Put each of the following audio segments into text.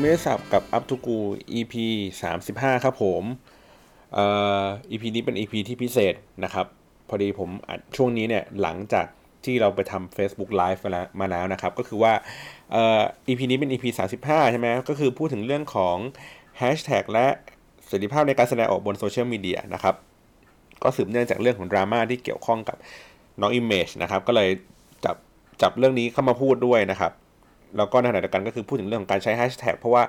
คุณไม่ได้สับกับ Up to Go EP 35 ครับผมเอ่อ EP นี้เป็น EP ที่พิเศษนะครับ พอดีผมอัดช่วงนี้เนี่ยหลังจากที่เราไปทำ Facebook Live มาแล้วมาแล้วนะครับ ก็คือว่าเอ่อ EP นี้เป็น EP 35 ใช่ไหมก็คือพูดถึงเรื่องของ Hashtag และเสรีภาพในการแสดงออกบนโซเชียลมีเดียนะครับ ก็สืบเนื่องจากเรื่องของดราม่าที่เกี่ยวข้องกับน้อง Image นะครับ ก็เลยจับจับเรื่องนี้เข้ามาพูดด้วยนะครับ แล้วก็ในขณะเดียวกันก็คือพูดถึงเรื่องของการใช้แฮชแท็กเพราะว่า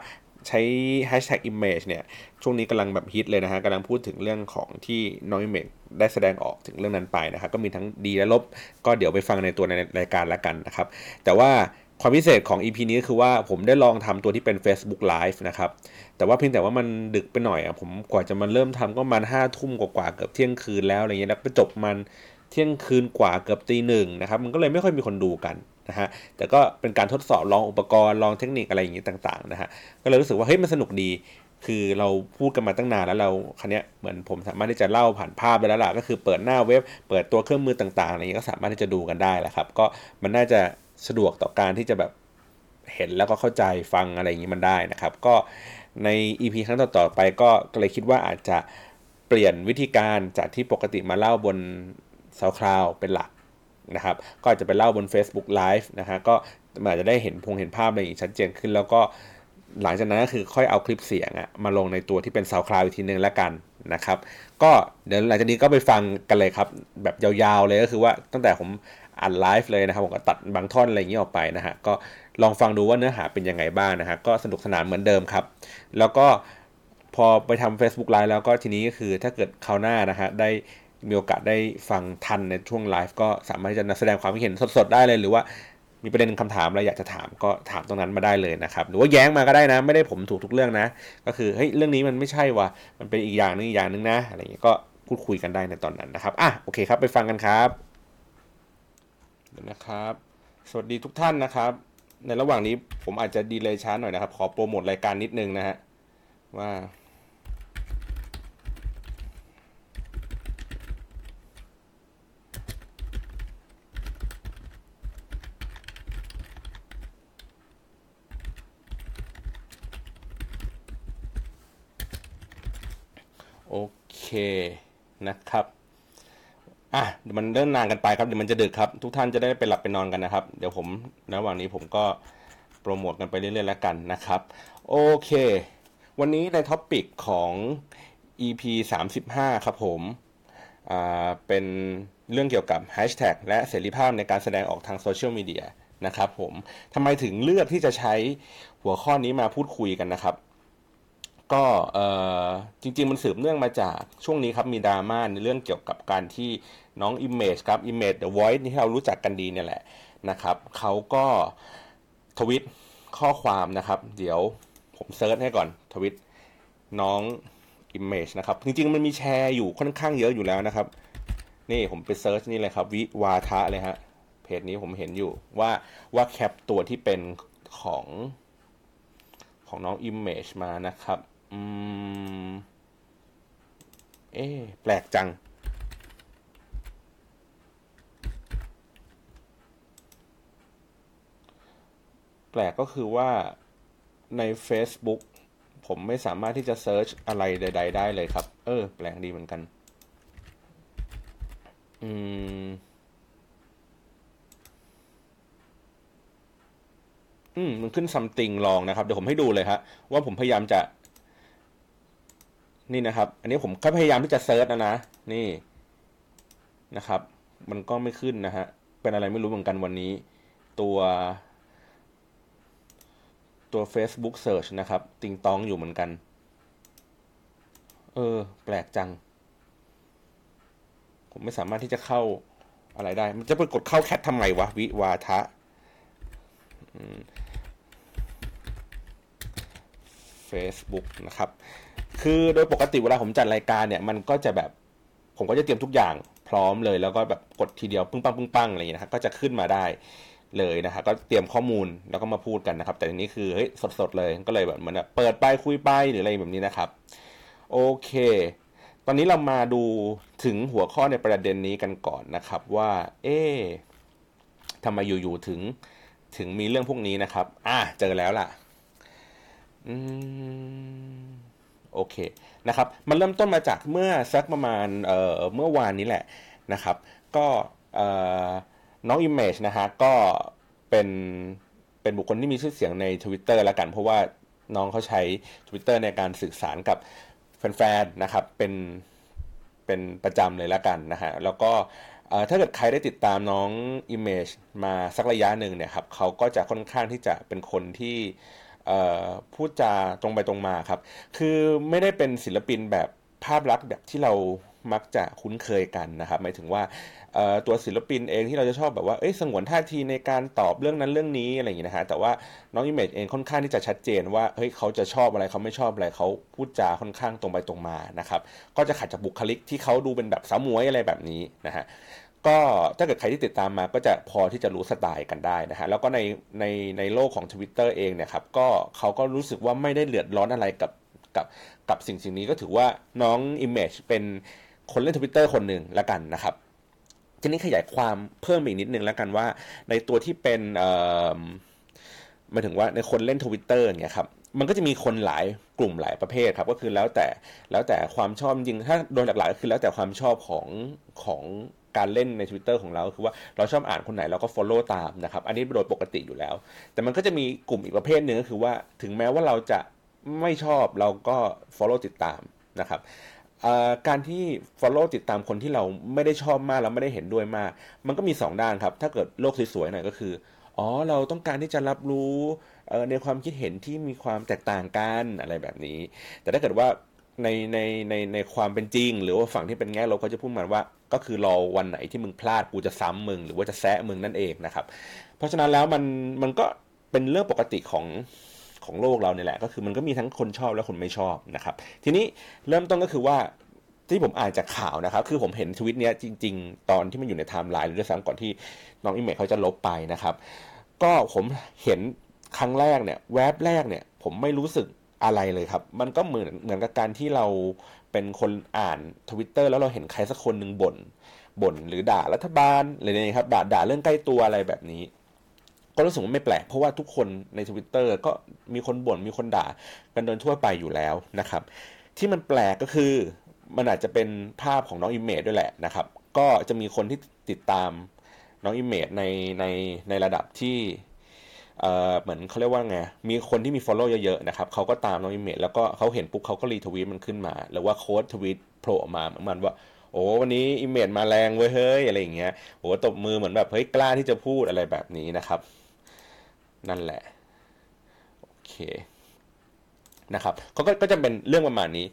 ใช้ hashtag image เนี่ย ช่วงนี้กำลังแบบฮิตเลยนะฮะกำลังพูดถึงเรื่องของที่น้อง image ได้แสดงออกถึงเรื่องนั้นไปนะครับ ก็มีทั้งดีและลบ ก็เดี๋ยวไปฟังในตัวในรายการแล้วกันนะครับ แต่ว่าความพิเศษของ EP นี้คือว่าผมได้ลองทำตัวที่เป็น Facebook Live นะครับ แต่ว่าเพียงแต่ว่ามันดึกไปหน่อยอะผมกว่าจะมาเริ่มทำก็มันห้าทุ่มกว่าๆเกือบเที่ยงคืนแล้วอะไรเงี้ยแล้วไปจบมันเที่ยงคืนกว่าเกือบตีหนึ่งนะครับ มันก็เลยไม่ค่อยมีคนดูกัน นะฮะแต่ก็เป็นการทดสอบลองอุปกรณ์ลองเทคนิคอะไรอย่างงี้ต่างๆนะฮะก็เลยรู้สึกว่าเฮ้ยมันสนุกดี คือเราพูดกันมาตั้งนานแล้วเราคันนี้ยเหมือนผมสามารถที่จะเล่าผ่านภาพไปแล้วล่ะก็คือเปิดหน้าเว็บ เปิดตัวเครื่องมือต่างๆอะไรอย่างนี้ก็สามารถที่จะดูกันได้แหละครับ ก็มันน่าจะสะดวกต่อการที่จะแบบเห็นแล้วก็เข้าใจฟังอะไรอย่างนี้มันได้นะครับ ก็ใน EP ครั้งต่อๆไปก็เลยคิดว่าอาจจะเปลี่ยนวิธีการจากที่ปกติมาเล่าบน s o u n d c l o u d เป็นหลัก นะครับ ก็อาจจะไปเล่าบน Facebook Live นะฮะก็อาจจะได้เห็นพงเห็นภาพอะไรอย่างชัดเจนขึ้น แล้วก็หลังจากนั้นก็คือค่อยเอาคลิปเสียงอะมาลงในตัวที่เป็น s o u n d c l o u d อีกทีนึงแล้วกันนะครับ ก็เดี๋ยวหลังจากนี้ก็ไปฟังกันเลยครับ แบบยาวๆเลยก็คือว่าตั้งแต่ผมอัดไลฟ์เลยนะครับผมก็ตัดบางท่อนอะไรอย่างนี้ออกไปนะฮะก็ลองฟังดูว่าเนื้อหาเป็นยังไงบ้างนะฮะก็สนุกสนานเหมือนเดิมครับ แล้วก็พอไปทำ Facebook Live แล้วก็ทีนี้ก็คือถ้าเกิดคราวหน้านะฮะได้ มีโอกาสได้ฟังทันในช่วงไลฟ์ก็สามารถจะแสดงความคิดเห็นสดๆได้เลย หรือว่ามีประเด็นคำถามอะไรอยากจะถามก็ถามตรงนั้นมาได้เลยนะครับ หรือว่าแย้งมาก็ได้นะ ไม่ได้ผมถูกทุกเรื่องนะ ก็คือเฮ้ยเรื่องนี้มันไม่ใช่ว่ะมันเป็นอีกอย่างนึงอีกอย่างนึงนะอะไรอย่างเงี้ยก็พูดคุยกันได้ในตอนนั้นนะครับอะโอเคครับไปฟังกันครับเดี๋ยวนะครับ สวัสดีทุกท่านนะครับ ในระหว่างนี้ผมอาจจะดีเลยช้าหน่อยนะครับ ขอโปรโมทรายการนิดนึงนะฮะว่า โอเค นะครับอะเดี๋ยวมันเริ่มนานกันไปครับเดี๋ยวมันจะดึกครับ ทุกท่านจะได้ไปหลับไปนอนกันนะครับ เดี๋ยวผมระหว่างนี้ผมก็โปรโมทกันไปเรื่อยๆแล้วกันนะครับโอเค วันนี้ใน topic ของ EP 35 ครับผมอ่าเป็นเรื่องเกี่ยวกับ Hashtag และเสรีภาพในการแสดงออกทางโซเชียลมีเดียนะครับผมทำไมถึงเลือกที่จะใช้หัวข้อนี้มาพูดคุยกันนะครับ ก็จริง ๆ มันสืบเนื่องมาจากช่วงนี้ครับมีดราม่าในเรื่องเกี่ยวกับการที่น้อง Image ครับ Image The Voice ที่เรารู้จักกันดีเนี่ยแหละนะครับเขาก็ทวิตข้อความนะครับ เดี๋ยวผม search ให้ก่อนทวิตน้อง Image นะครับ จริง ๆ มันมีแชร์อยู่ค่อนข้างเยอะอยู่แล้วนะครับ นี่ผมไป search นี่เลยครับ วิวาทะเลยฮะเพจนี้ผมเห็นอยู่ว่าว่าแคปตัวที่เป็นของของน้อง Image มานะครับ อืม เอ๊แปลกจัง แปลกก็คือว่าใน Facebook ผมไม่สามารถที่จะเซิร์ชอะไรใด ๆ ได้เลยครับ เออ แปลกดีเหมือนกัน อืม อืม มันขึ้น something ลองนะครับ เดี๋ยวผมให้ดูเลยฮะ ว่าผมพยายามจะ นี่นะครับ อันนี้ผมก็พยายามที่จะเซิร์ชนะนะ นี่นะครับ มันก็ไม่ขึ้นนะฮะ เป็นอะไรไม่รู้เหมือนกันวันนี้ ตัวตัว Facebook Search นะครับ ติงตองอยู่เหมือนกัน เออ แปลกจัง ผมไม่สามารถที่จะเข้าอะไรได้ มันจะไปกดเข้าแคททำไมวะ วิวาทะ Facebook นะครับ คือโดยปกติเวลาผมจัดรายการเนี่ยมันก็จะแบบผมก็จะเตรียมทุกอย่างพร้อมเลย แล้วก็แบบกดทีเดียวปึ้งปังปึ้งปังอะไรอย่างนี้นะครับก็จะขึ้นมาได้เลยนะครับก็เตรียมข้อมูลแล้วก็มาพูดกันนะครับ แต่ทีนี้คือเฮ้ยสดๆเลยก็เลยแบบเหมือนเปิดไปคุยไปหรืออะไรแบบนี้นะครับ โอเค ตอนนี้เรามาดูถึงหัวข้อในประเด็นนี้กันก่อนนะครับว่า เอ๊ทำไมอยู่ๆถึงถึงมีเรื่องพวกนี้นะครับ อะเจอแล้วล่ะ อืม โอเคนะครับมันเริ่มต้นมาจากเมื่อสักประมาณเอ่อเมื่อวานนี้แหละนะครับ ก็เอ่อน้อง Image นะฮะก็เป็นเป็นบุคคลที่มีชื่อเสียงใน Twitter แล้วกัน เพราะว่าน้องเขาใช้ Twitter ในการสื่อสารกับแฟนๆนะครับเป็นเป็นประจำเลยล้วกันนะฮะแล้วก็ถ้าเกิดใครได้ติดตามน้อง Image มาสักระยะหนึ่งเนี่ยครับเขาก็จะค่อนข้างที่จะเป็นคนที่ พูดจาตรงไปตรงมาครับ คือไม่ได้เป็นศิลปินแบบภาพลักษณ์แบบที่เรามักจะคุ้นเคยกันนะครับ หมายถึงว่าตัวศิลปินเองที่เราจะชอบแบบว่าเอ้ยสงวนท่าทีในการตอบเรื่องนั้นเรื่องนี้อะไรอย่างนี้นะฮะแต่ว่าน้องอิมเมจเองค่อนข้างที่จะชัดเจนว่าเฮ้ยเขาจะชอบอะไรเขาไม่ชอบอะไรเขาพูดจาค่อนข้างตรงไปตรงมานะครับ ก็จะขัดจากบุคลิกที่เขาดูเป็นแบบสาวหมวยอะไรแบบนี้นะฮะ ก็ถ้าเกิดใครที่ติดตามมาก็จะพอที่จะรู้สไตล์กันได้นะฮะแล้วก็ในในในโลกของ Twitter เองเนี่ยครับก็เขาก็รู้สึกว่าไม่ได้เลือดร้อนอะไรกับกับกับสิ่งสิ่งนี้ก็ถือว่าน้อง Image เป็นคนเล่นทวิตเตอร์คนหนึ่งละกันนะครับ ทีนี้ขยายความเพิ่มอีกนิดนึงแล้วกันว่า ในตัวที่เป็นเอ่อมาถึงว่าในคนเล่นทวิตเตอร์เนี่ยครับมันก็จะมีคนหลายกลุ่มหลายประเภทครับ ก็คือแล้วแต่แล้วแต่ความชอบจริงถ้าโดยหลักๆก็คือแล้วแต่ความชอบของของ การเล่นใน Twitter ของเราคือว่าเราชอบอ่านคนไหนเราก็ Follow ตามนะครับ อันนี้โดยปกติอยู่แล้ว แต่มันก็จะมีกลุ่มอีกประเภทหนึ่งก็คือว่าถึงแม้ว่าเราจะไม่ชอบเราก็ Follow ติดตามนะครับการที่ follow ติดตามคนที่เราไม่ได้ชอบมากแล้วไม่ได้เห็นด้วยมาก มันก็มี 2 ด้านครับ ถ้าเกิดโลกสวยๆหน่อยก็คือ อ๋อ เราต้องการที่จะรับรู้ในความคิดเห็นที่มีความแตกต่างกันอะไรแบบนี้ แต่ถ้าเกิดว่าในในในในความเป็นจริง หรือว่าฝั่งที่เป็นแง่ลบเขาจะพูดมาว่า ก็คือรอวันไหนที่มึงพลาดกูจะซ้ำมึง หรือว่าจะแซะมึงนั่นเองนะครับ เพราะฉะนั้นแล้วมันมันก็เป็นเรื่องปกติของของโลกเราเนี่ยแหละ ก็คือมันก็มีทั้งคนชอบและคนไม่ชอบนะครับ ทีนี้เริ่มต้นก็คือว่าที่ผมอ่านจากข่าวนะครับ คือผมเห็นทวิตเนี้ยจริง ๆ ตอนที่มันอยู่ในไทม์ไลน์อยู่ด้วยซ้ำก่อนที่น้องอิเมจเขาจะลบไปนะครับ ก็ผมเห็นครั้งแรกเนี่ยแวบแรกเนี่ย ผมไม่รู้สึก อะไรเลยครับ มันก็เหมือนเหมือนกับการที่เราเป็นคนอ่านทวิตเตอร์แล้วเราเห็นใครสักคนหนึ่งบ่นบ่นหรือด่ารัฐบาลอะไรเนี่ยครับด่าด่าเรื่องใกล้ตัวอะไรแบบนี้ ก็รู้สึกว่าไม่แปลก เพราะว่าทุกคนในทวิตเตอร์ก็มีคนบ่นมีคนด่ากันโดยทั่วไปอยู่แล้วนะครับ ที่มันแปลกก็คือมันอาจจะเป็นภาพของน้องอิมเมจด้วยแหละนะครับ ก็จะมีคนที่ติดตามน้องอิมเมจในในในระดับที่ เหมือนเขาเรียกว่าไง มีคนที่มี follow เยอะๆนะครับเขาก็ตามน้องอิมเมจแล้วก็เขาเห็นปุ๊บเขาก็รีทวีตมันขึ้นมา หรือว่า quote tweet โผล่มาเหมือนมันว่าโอ้วันนี้อิมเมจมาแรงเว้ยเฮ้ยอะไรอย่างเงี้ยโอ้ตบมือเหมือนแบบเฮ้ยกล้าที่จะพูดอะไรแบบนี้นะครับ นั่นแหละโอเคนะครับเขาก็จะเป็นเรื่องประมาณนี้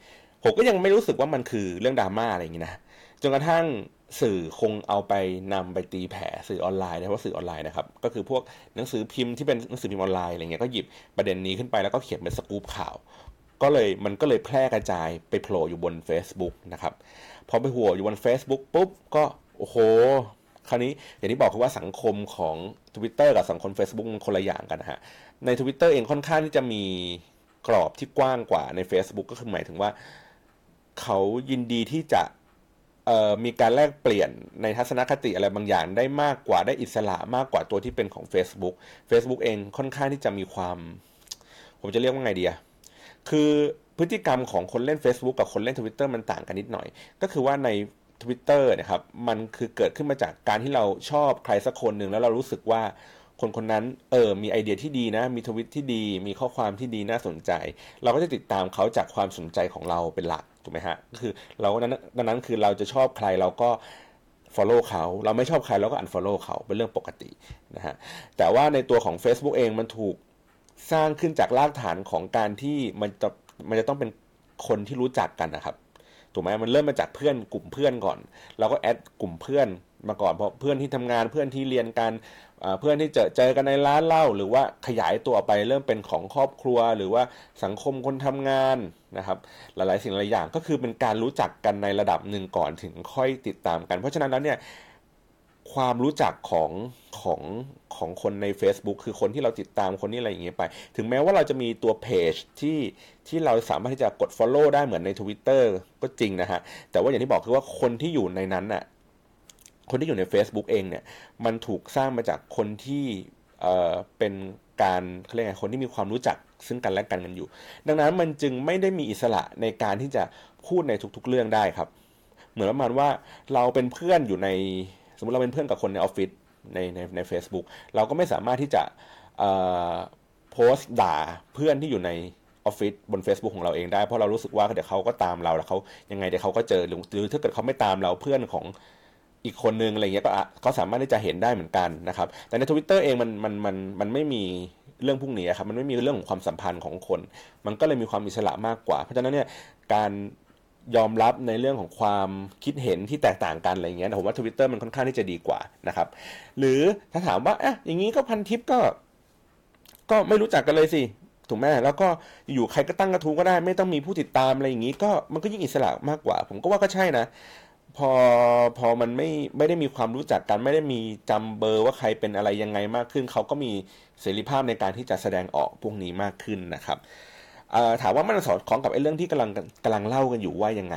ผมก็ยังไม่รู้สึกว่ามันคือเรื่องดราม่าอะไรอย่างนี้นะจนกระทั่ง สื่อคงเอาไปนำไปตีแผ่สื่อออนไลน์นะเพราะสื่อออนไลน์นะครับก็คือพวกหนังสือพิมพ์ที่เป็นหนังสือพิมพ์ออนไลน์อะไรเงี้ยก็หยิบประเด็นนี้ขึ้นไปแล้วก็เขียนเป็นสกู๊ปข่าว ก็เลยมันก็เลยแพร่กระจายไปโผล่อยู่บน Facebook นะครับพอไปหัวอยู่บน Facebook ปุ๊บก็โอ้โหคราวนี้อย่างที่บอกคือว่าสังคมของ Twitter กับสังคม Facebook มันคนละอย่างกันนะฮะใน Twitter เองค่อนข้างที่จะมีกรอบที่กว้างกว่าใน Facebook ก็คือหมายถึงว่า เขายินดีที่จะ มีการแลกเปลี่ยนในทัศนคติอะไรบางอย่างได้มากกว่าได้อิสระมากกว่าตัวที่เป็นของ Facebook Facebook เองค่อนข้างที่จะมีความ ผมจะเรียกว่าไงดีอะคือพฤติกรรมของคนเล่น Facebook กับคนเล่น Twitter มันต่างกันนิดหน่อย ก็คือว่าใน Twitter นะครับมันคือเกิดขึ้นมาจากการที่เราชอบใครสักคนหนึ่งแล้วเรารู้สึกว่าคนคนนั้นเออมีไอเดียที่ดีนะ มีทวิตที่ดี มีข้อความที่ดีน่าสนใจ เราก็จะติดตามเขาจากความสนใจของเราเป็นหลัก ถูกไหมฮะคือเรานั้นดังนั้นคือเราจะชอบใครเราก็ follow เขา เราไม่ชอบใครเราก็ unfollow เขาเป็นเรื่องปกตินะฮะแต่ว่าในตัวของ Facebook เองมันถูกสร้างขึ้นจากรากฐานของการที่มันจะมันจะต้องเป็นคนที่รู้จักกันนะครับถูกไหมมันเริ่มมาจากเพื่อนกลุ่มเพื่อนก่อน เราก็แอดกลุ่มเพื่อนมาก่อนเพราะเพื่อนที่ทำงานเพื่อนที่เรียนกัน เพื่อนที่เจอเจอกันในร้านเหล้าหรือว่าขยายตัวไปเริ่มเป็นของครอบครัว หรือว่าสังคมคนทำงานนะครับหลายๆสิ่งหลายอย่างก็คือเป็นการรู้จักกันในระดับหนึ่งก่อนถึงค่อยติดตามกัน เพราะฉะนั้นแล้วเนี่ยความรู้จักของของของคนใน Facebook คือคนที่เราติดตามคนนี้อะไรอย่างเงี้ยไป ถึงแม้ว่าเราจะมีตัวเพจที่ที่เราสามารถที่จะกด Follow ได้เหมือนใน Twitter ก็จริงนะฮะ แต่ว่าอย่างที่บอกคือว่าคนที่อยู่ในนั้นน่ะ คนที่อยู่ใน Facebook เองเนี่ย มันถูกสร้างมาจากคนที่เอ่อเป็นการเขาเรียกไงคนที่มีความรู้จักซึ่งกันและกันกันอยู่ ดังนั้นมันจึงไม่ได้มีอิสระในการที่จะพูดในทุกๆเรื่องได้ครับ เหมือนประมาณว่าเราเป็นเพื่อนอยู่ใน สมมติเราเป็นเพื่อนกับคนในออฟฟิศในในใน a c e b o o k เราก็ไม่สามารถที่จะโพสต์ด่าเพื่อนที่อยู่ในออฟฟิศบน Facebook ของเราเองได้เพราะเรารู้สึกว่าเดี๋ยวเขาก็ตามเราแล้วเขายังไงเดี๋ยวเขาก็เจอหรือถ้าเกิดเขาไม่ตามเราเพื่อนของ อีกคนนึงอะไรเงี้ยก็เขาสามารถที่จะเห็นได้เหมือนกันนะครับ แต่ในทวิตเตอร์เองมันมันมันมันไม่มีเรื่องพวกนี้ครับมันไม่มีเรื่องของความสัมพันธ์ของคน มันก็เลยมีความอิสระมากกว่า เพราะฉะนั้นเนี่ยการยอมรับในเรื่องของความคิดเห็นที่แตกต่างกันอะไรเงี้ยผมว่าทวิตเตอร์มันค่อนข้างที่จะดีกว่านะครับ หรือถ้าถามว่าอะอย่างนี้ก็พันทิปก็ ก็ไม่รู้จักกันเลยสิถูกไหมแล้วก็อยู่ใครก็ตั้งกระทู้ก็ได้ ไม่ต้องมีผู้ติดตามอะไรอย่างนี้ ก็มันก็ยิ่งอิสระมากกว่า ผมก็ว่าก็ใช่นะ พอพอมันไม่ไม่ได้มีความรู้จักกัน ไม่ได้มีจำเบอร์ว่าใครเป็นอะไรยังไงมากขึ้น เขาก็มีเสรีภาพในการที่จะแสดงออกพวกนี้มากขึ้นนะครับถามว่ามันสอดคล้องกับไอ้เรื่องที่กำลังกำลังเล่ากันอยู่ว่ายังไง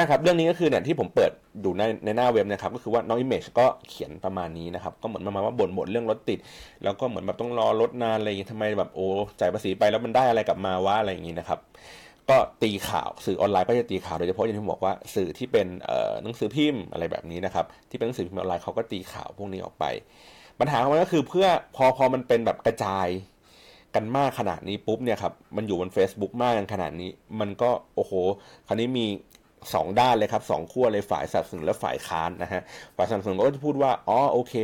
นะครับเรื่องนี้ก็คือเนี่ยที่ผมเปิดดูในในหน้าเว็บนะครับก็คือว่าน้องอิมเมจก็เขียนประมาณนี้นะครับก็เหมือนประมาณว่าบ่นบ่นเรื่องรถติด แล้วก็เหมือนแบบต้องรอรถนานอะไรอย่างงี้ทำไมแบบโอ้จ่ายภาษีไปแล้วมันได้อะไรกลับมาวะอะไรอย่างงี้นะครับ ก็ตีข่าวสื่อออนไลน์ก็จะตีข่าวโดยเฉพาะอย่างที่ผมบอกว่าสื่อที่เป็นหนังสือพิมพ์อะไรแบบนี้นะครับ ที่เป็นหนังสือพิมพ์ออนไลน์เขาก็ตีข่าวพวกนี้ออกไป ปัญหาของมันก็คือเพื่อพอพอมันเป็นแบบกระจายกันมากขนาดนี้ปุ๊บเนี่ยครับมันอยู่บน Facebook มากกันขนาดนี้ มันก็โอ้โห คราวนี้มีสองด้านเลยครับสองขั้วเลยฝ่ายสนับสนุนและฝ่ายค้านนะฮะฝ่ายสนับสนุนก็จะพูดว่าอ๋อโอเค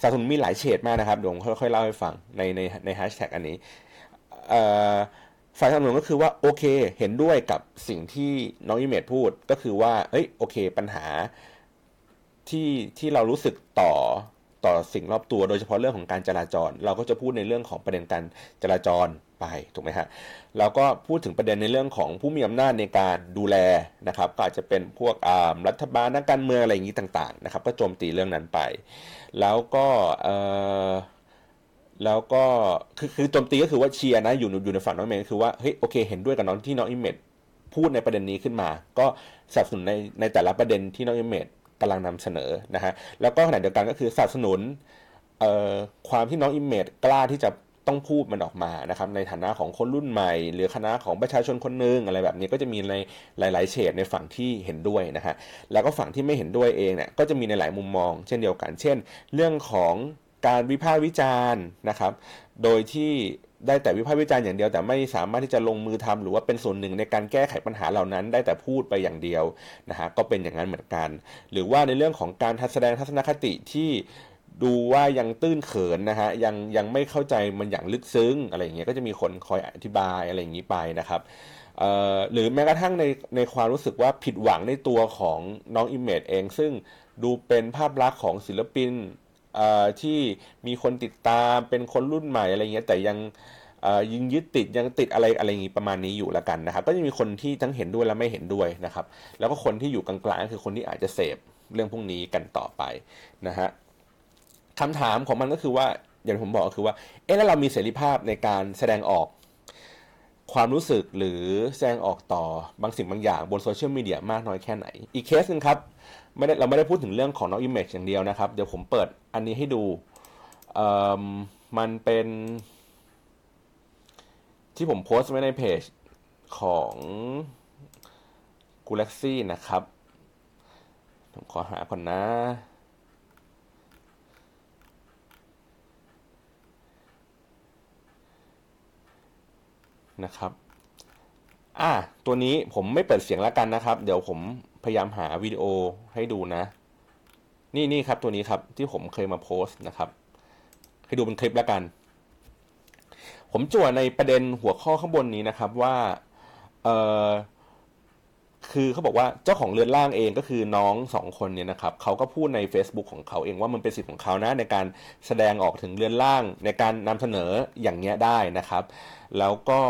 สนับสนุนมีหลายเฉดมากนะครับเดี๋ยวผมค่อยๆเล่าให้ฟังในในในแฮชแท็กอันนี้ ฝ่ายสนับสนุนก็คือว่าโอเค เห็นด้วยกับสิ่งที่น้องอิเมจพูดก็คือว่า เอ้ยโอเค ปัญหาที่ที่เรารู้สึกต่อต่อสิ่งรอบตัวโดยเฉพาะเรื่องของการจราจร เราก็จะพูดในเรื่องของประเด็นการจราจรไปถูกไหมฮะแล้วก็พูดถึงประเด็นในเรื่องของผู้มีอำนาจในการดูแลนะครับก็อาจจะเป็นพวกรัฐบาลนักการเมืองอะไรอย่างนี้ต่างๆนะครับ ก็โจมตีเรื่องนั้นไป แล้วก็ แล้วก็คือคือโจมตีก็คือว่าเชียร์นะอยู่อยู่ในฝั่งน้องเมจคือว่าเฮ้ยโอเคเห็นด้วยกับน้องที่น้องอิมเมจพูดในประเด็นนี้ขึ้นมา ก็สนับสนุนในในแต่ละประเด็นที่น้องอิมเมจกำลังนำเสนอนะฮะแล้วก็ขณะเดียวกันก็คือสนับสนุนความที่น้องอิมเมจกล้าที่จะต้องพูดมันออกมานะครับในฐานะของคนรุ่นใหม่ หรือฐานะของประชาชนคนนึงอะไรแบบนี้ก็จะมีในหลาย ๆ เฉดในฝั่งที่เห็นด้วยนะฮะแล้วก็ฝั่งที่ไม่เห็นด้วยเองเนี่ยก็จะมีในหลายมุมมอง เช่นเดียวกัน เช่น เรื่องของ การวิพากษ์วิจารณ์นะครับ โดยที่ได้แต่วิพากษ์วิจารณ์อย่างเดียว แต่ไม่สามารถที่จะลงมือทำหรือว่าเป็นส่วนหนึ่งในการแก้ไขปัญหาเหล่านั้น ได้แต่พูดไปอย่างเดียวนะฮะก็เป็นอย่างนั้นเหมือนกัน หรือว่าในเรื่องของการทัศแสดงทัศนคติที่ดูว่ายังตื้นเขินนะฮะยังยังไม่เข้าใจมันอย่างลึกซึ้งอะไรอย่างเงี้ยก็จะมีคนคอยอธิบายอะไรอย่างนี้ไปนะครับหรือแม้กระทั่งในในความรู้สึกว่าผิดหวังในตัวของน้องอิมเมจเอง ซึ่งดูเป็นภาพลักษณ์ของศิลปิน ที่มีคนติดตามเป็นคนรุ่นใหม่อะไรเงี้ยแต่ยังยิงยึดติดยังติดอะไรอะไรอย่างนี้ประมาณนี้อยู่ละกันนะครับ ก็จะมีคนที่ทั้งเห็นด้วยและไม่เห็นด้วยนะครับ แล้วก็คนที่อยู่กลางๆก็คือคนที่อาจจะเสพเรื่องพวกนี้กันต่อไปนะฮะคำถามของมันก็คือว่าอย่างผมบอกก็คือว่าเอ๊ะแล้วเรามีเสรีภาพในการแสดงออก ความรู้สึกหรือแสดงออกต่อบางสิ่งบางอย่างบนโซเชียลมีเดียมากน้อยแค่ไหน อีกเคสหนึ่งครับไม่ได้เราไม่ได้พูดถึงเรื่องของน้องอิมเมจอย่างเดียวนะครับ เดี๋ยวผมเปิดอันนี้ให้ดูมันเป็น ที่ผมโพสต์ไว้ในเพจของกูเล็กซี่นะครับ ผมขอหาก่อนนะ นะครับอ่าตัวนี้ผมไม่เปิดเสียงแล้วกันนะครับ เดี๋ยวผมพยายามหาวิดีโอให้ดูนะ นี่นี่ครับตัวนี้ครับที่ผมเคยมาโพสต์นะครับ ให้ดูเป็นคลิปแล้วกัน ผมจวดในประเด็นหัวข้อข้างบนนี้นะครับว่าเออ คือเขาบอกว่าเจ้าของเรือนร่างเองก็คือน้องสองคนเนี่ยนะครับเขาก็พูดใน Facebook ของเขาเองว่ามันเป็นสิทธิ์ของเขานะในการแสดงออกถึงเรือนร่างในการนำเสนออย่างเงี้ยได้นะครับ แล้วก็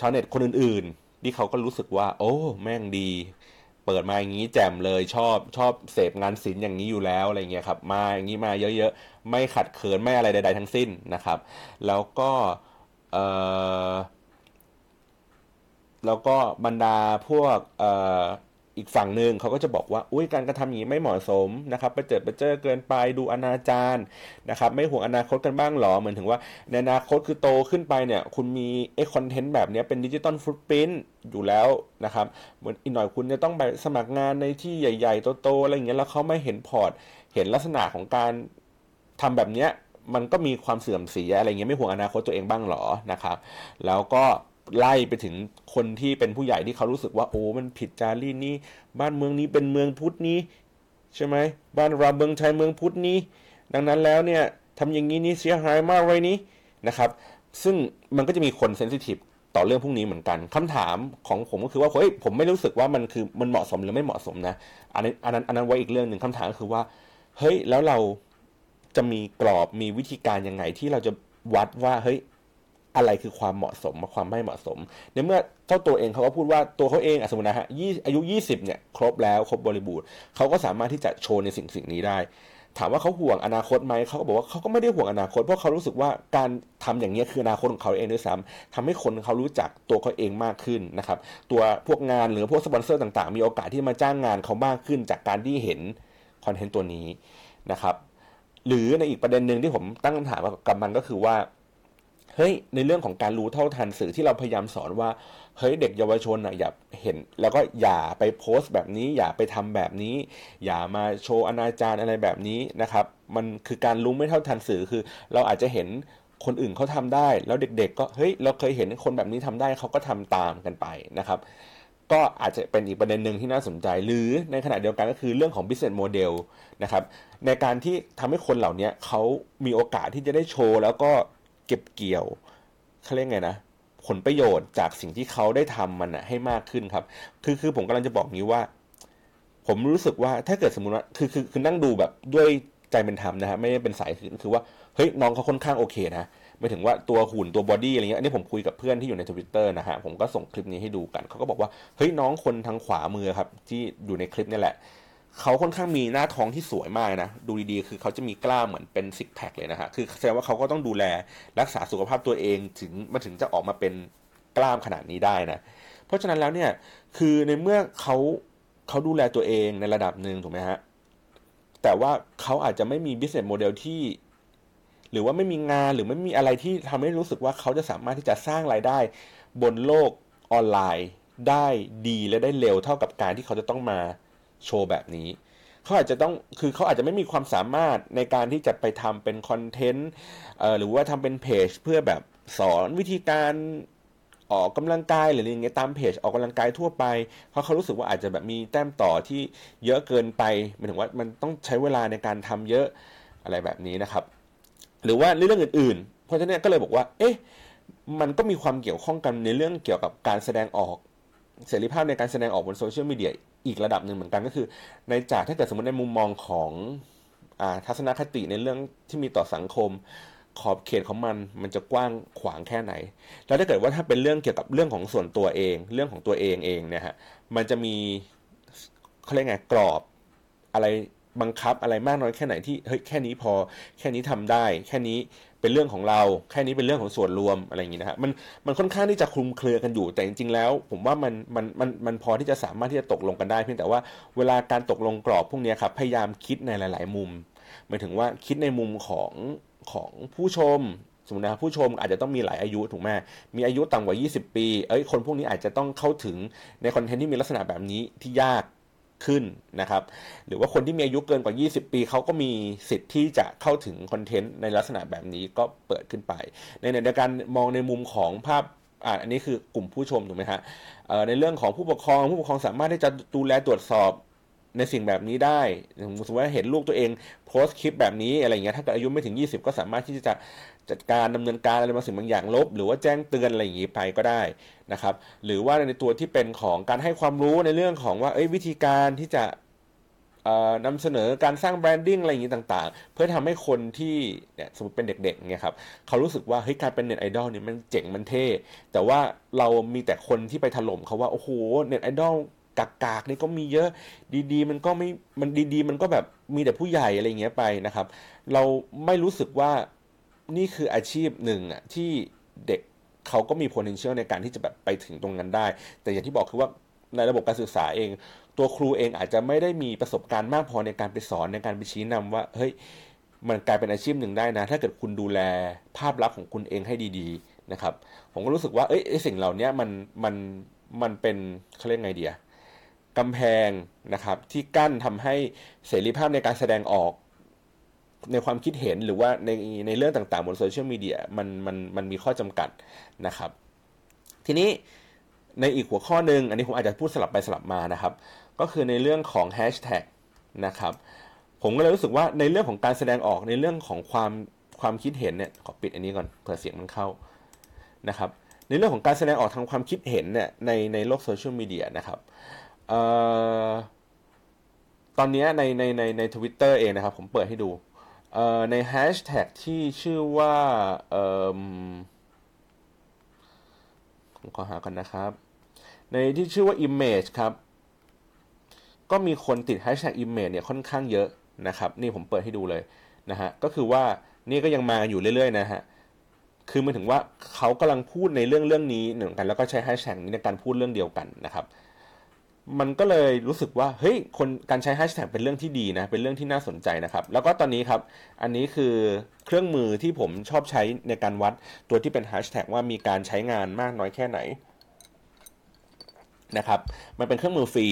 ชาวเน็ตคนอื่นๆ ที่เขาก็รู้สึกว่า โอ้แม่งดี เปิดมาอย่างนี้แจ่มเลยชอบชอบเสพงานศิลป์อย่างนี้อยู่แล้วอะไรเงี้ยครับมาอย่างนี้มาเยอะๆ ไม่ขัดเขินไม่อะไรใด ๆ ทั้งสิ้นนะครับ แล้วก็เออ แล้วก็บรรดาพวกเอ่ออีกฝั่งหนึ่งเขาก็จะบอกว่าอุ้ยการกระทำอย่างนี้ไม่เหมาะสมนะครับไปเจอไปเจอเกินไปดูอนาจารนะครับ ไม่ห่วงอนาคตกันบ้างหรอเหมือนถึงว่า ในอนาคตคือโตขึ้นไปเนี่ย คุณมี X content แบบนี้เป็น digital footprint อยู่แล้วนะครับเหมือนอีกหน่อยคุณจะต้องไปสมัครงานในที่ใหญ่ๆโตๆอะไรอย่างเงี้ยแล้วเขามาเห็นพอร์ต เห็นลักษณะของการทำแบบเนี้ยมันก็มีความเสื่อมเสียอะไรเงี้ยไม่ห่วงอนาคตตัวเองบ้างหรอนะครับ แล้วก็ ไล่ไปถึงคนที่เป็นผู้ใหญ่ที่เขารู้สึกว่าโอ้มันผิดจารีตนี้ บ้านเมืองนี้เป็นเมืองพุทธนี้ ใช่ไหมบ้านเราเมืองไทยเมืองพุทธนี้ ดังนั้นแล้วเนี่ยทำอย่างนี้นี่เสียหายมากเลยนี้นะครับ ซึ่งมันก็จะมีคนเซนซิทีฟต่อเรื่องพวกนี้เหมือนกันคำถามของผมก็คือว่าเฮ้ยผมไม่รู้สึกว่ามันคือมันเหมาะสมหรือไม่เหมาะสมนะอันนั้นอันนั้นอันนั้นไว้อีกเรื่องหนึ่งคำถามก็คือว่าเฮ้ยแล้วเราจะมีกรอบมีวิธีการยังไงที่เราจะวัดว่าเฮ้ย อะไรคือความเหมาะสมความไม่เหมาะสมในเมื่อเจ้าตัวเองเขาก็พูดว่าตัวเขาเองสมมตินะฮะอายุ 20เนี่ยครบแล้วครบบริบูรณ์เขาก็สามารถที่จะโชว์ในสิ่งสิ่งนี้ได้ ถามว่าเขาห่วงอนาคตไหมเขาก็บอกว่าเขาก็ไม่ได้ห่วงอนาคตเพราะเขารู้สึกว่าการทำอย่างนี้คืออนาคตของเขาเองด้วยซ้ำทำให้คนเขารู้จักตัวเขาเองมากขึ้นนะครับตัวพวกงานหรือพวกสปอนเซอร์ต่างๆ มีโอกาสที่มาจ้างงานเขามากขึ้น จากการที่เห็นคอนเทนต์ตัวนี้นะครับหรือในอีกประเด็นหนึ่งที่ผมตั้งคำถามกับมันก็คือว่า เฮ้ยในเรื่องของการรู้เท่าทันสื่อที่เราพยายามสอนว่าเฮ้ยเด็กเยาวชนอะอย่าเห็น แล้วก็อย่าไปโพสต์แบบนี้ อย่าไปทำแบบนี้ อย่ามาโชว์อนาจารอะไรแบบนี้นะครับ มันคือการรู้ไม่เท่าทันสื่อคือ เราอาจจะเห็นคนอื่นเขาทำได้ แล้วเด็ก ๆ ก็เฮ้ยเราเคยเห็นคนแบบนี้ทำได้เขาก็ทำตามกันไปนะครับ ก็อาจจะเป็นอีกประเด็นหนึ่งที่น่าสนใจ หรือในขณะเดียวกันก็คือเรื่องของ business model นะครับในการที่ทำให้คนเหล่านี้เขามีโอกาสที่จะได้โชว์แล้วก็ เก็บเกี่ยวเขาเรียกไงนะผลประโยชน์จากสิ่งที่เขาได้ทำมันนะให้มากขึ้นครับ คือคือผมกำลังจะบอกนี้ว่า ผมรู้สึกว่าถ้าเกิดสมมติว่าคือคือคือนั่งดูแบบด้วยใจเป็นธรรมนะฮะไม่ได้เป็นสายคือคือว่าเฮ้ยน้องเขาค่อนข้างโอเคนะหมายถึงว่าตัวหุ่นตัว body อะไรเงี้ยอันนี้ผมคุยกับเพื่อนที่อยู่ในทวิตเตอร์นะฮะผมก็ส่งคลิปนี้ให้ดูกันเขาก็บอกว่าเฮ้ยน้องคนทางขวามือครับที่อยู่ในคลิปนี่แหละ เขาค่อนข้างมีหน้าท้องที่สวยมากนะ ดูดีๆ คือเขาจะมีกล้ามเหมือนเป็นซิกแพคเลยนะฮะ คือแสดงว่าเขาก็ต้องดูแลรักษาสุขภาพตัวเองถึงมาถึงจะออกมาเป็นกล้ามขนาดนี้ได้นะ เพราะฉะนั้นแล้วเนี่ย คือในเมื่อเขาเขาดูแลตัวเองในระดับหนึ่งถูกไหมฮะ แต่ว่าเขาอาจจะไม่มี business model ที่ หรือว่าไม่มีงานหรือไม่มีอะไรที่ทำให้รู้สึกว่าเขาจะสามารถที่จะสร้างรายได้บนโลกออนไลน์ได้ดีและได้เร็วเท่ากับการที่เขาจะต้องมา โชว์แบบนี้เขาอาจจะต้องคือเขาอาจจะไม่มีความสามารถในการที่จะไปทำเป็นคอนเทนต์หรือว่าทำเป็นเพจเพื่อแบบสอนวิธีการออกกำลังกายหรืออะไรเงี้ยตามเพจออกกำลังกายทั่วไป เพราะเขารู้สึกว่าอาจจะแบบมีแต้มต่อที่เยอะเกินไปหมายถึงว่ามันต้องใช้เวลาในการทำเยอะอะไรแบบนี้นะครับ หรือว่าเรื่องอื่นๆ เพราะฉะนั้นก็เลยบอกว่า เอ๊ะมันก็มีความเกี่ยวข้องกันในเรื่องเกี่ยวกับการแสดงออกเสรีภาพในการแสดงออกบนโซเชียลมีเดีย อีกระดับหนึ่งเหมือนกันก็คือ ในจากถ้าเกิดสมมติในมุมมองของอทัศนคติในเรื่องที่มีต่อสังคม ขอบเขตของมันมันจะกว้างขวางแค่ไหน แล้วถ้าเกิดว่าถ้าเป็นเรื่องเกี่ยวกับเรื่องของส่วนตัวเอง เรื่องของตัวเองเองเนี่ยฮะมันจะมีเขาเรียกไงกรอบอะไรบังคับอะไรมากน้อยแค่ไหนที่เฮ้ยแค่นี้พอแค่นี้ทำได้ แค่นี้ เป็นเรื่องของเราแค่นี้เป็นเรื่องของส่วนรวมอะไรอย่างนี้นะฮะมันมันค่อนข้างที่จะคลุมเครือกันอยู่ แต่จริงๆแล้ว ผมว่ามันมันมันมันพอที่จะสามารถที่จะตกลงกันได้ เพียงแต่ว่าเวลาการตกลงกรอบพวกนี้ครับพยายามคิดในหลาย ๆ มุมหมายถึงว่าคิดในมุมของของผู้ชมสมมตินะผู้ชมอาจจะต้องมีหลายอายุถูกไหมมีอายุต่ำกว่า 20 ปี เอ้ยคนพวกนี้อาจจะต้องเข้าถึงในคอนเทนต์ที่มีลักษณะแบบนี้ที่ยาก ขึ้นนะครับ หรือว่าคนที่มีอายุเกินกว่า 20 ปี เขาก็มีสิทธิ์ที่จะเข้าถึงคอนเทนต์ในลักษณะแบบนี้ก็เปิดขึ้นไป ในในการมองในมุมของภาพอ่าอันนี้คือกลุ่มผู้ชมถูกไหมฮะในเรื่องของผู้ปกครองผู้ปกครองสามารถที่จะดูแลตรวจสอบในสิ่งแบบนี้ได้สมมติว่าเห็นลูกตัวเองโพสต์คลิปแบบนี้อะไรเงี้ยถ้าเกิดอายุไม่ถึง 20 ก็สามารถที่จะ จัดการดำเนินการอะไรบางสิ่งบางอย่างลบ หรือว่าแจ้งเตือนอะไรอย่างนี้ไปก็ได้นะครับหรือว่าในตัวที่เป็นของการให้ความรู้ในเรื่องของว่าเอ้ยวิธีการที่จะนำเสนอการสร้าง branding อะไรอย่างนี้ต่างๆ เพื่อทำให้คนที่เนี่ยสมมติเป็นเด็กๆเนี่ยครับเขารู้สึกว่าเฮ้ยการเป็นเน็ตไอดอลเนี่ยมันเจ๋งมันเท่ แต่ว่าเรามีแต่คนที่ไปถล่มเขาว่า โอ้โหเน็ตไอดอลกากๆนี่ก็มีเยอะดีๆ มันก็ไม่มันดีๆ มันก็แบบมีแต่ผู้ใหญ่อะไรเงี้ยไปนะครับ เราไม่รู้สึกว่า นี่คืออาชีพหนึ่งอะที่เด็กเขาก็มี potential ในการที่จะแบบไปถึงตรงนั้นได้ แต่อย่างที่บอกคือว่าในระบบการศึกษาเอง ตัวครูเองอาจจะไม่ได้มีประสบการณ์มากพอในการไปสอนในการไปชี้นำว่า เฮ้ยมันกลายเป็นอาชีพหนึ่งได้นะ ถ้าเกิดคุณดูแลภาพลักษณ์ของคุณเองให้ดีๆนะครับ ผมก็รู้สึกว่าเอ้ยสิ่งเหล่านี้มันมันมันเป็นเขาเรียกไงเดียกำแพงนะครับที่กั้นทำให้เสรีภาพในการแสดงออก ในความคิดเห็นหรือว่าในในเรื่องต่างๆบนโซเชียลมีเดียมันมันมันมีข้อจำกัดนะครับ ทีนี้ในอีกหัวข้อหนึ่งอันนี้ผมอาจจะพูดสลับไปสลับมานะครับ ก็คือในเรื่องของแฮชแท็กนะครับผมก็เลยรู้สึกว่าในเรื่องของการแสดงออกในเรื่องของความความคิดเห็นเนี่ยขอปิดอันนี้ก่อนเผื่อเสียงมันเข้านะครับ ในเรื่องของการแสดงออกทางความคิดเห็นเนี่ยในในโลกโซเชียลมีเดียนะครับตอนนี้ในในในในทวิตเตอร์เองนะครับ ผมเปิดให้ดู ในแฮชแท็กที่ชื่อว่าผมขอหากันนะครับ ในที่ชื่อว่า image ครับ ก็มีคนติดแฮชแท็ก image เนี่ยค่อนข้างเยอะนะครับ นี่ผมเปิดให้ดูเลยนะฮะ ก็คือว่านี่ก็ยังมาอยู่เรื่อยๆนะฮะ คือมันถึงว่าเขากำลังพูดในเรื่องเรื่องนี้เหมือนกัน แล้วก็ใช้แฮชแท็กนี้ในการพูดเรื่องเดียวกันนะครับ มันก็เลยรู้สึกว่าเฮ้ยคนการใช้แฮชแท็กเป็นเรื่องที่ดีนะ เป็นเรื่องที่น่าสนใจนะครับ แล้วก็ตอนนี้ครับ อันนี้คือเครื่องมือที่ผมชอบใช้ในการวัดตัวที่เป็นแฮชแท็กว่ามีการใช้งานมากน้อยแค่ไหนนะครับ มันเป็นเครื่องมือฟรี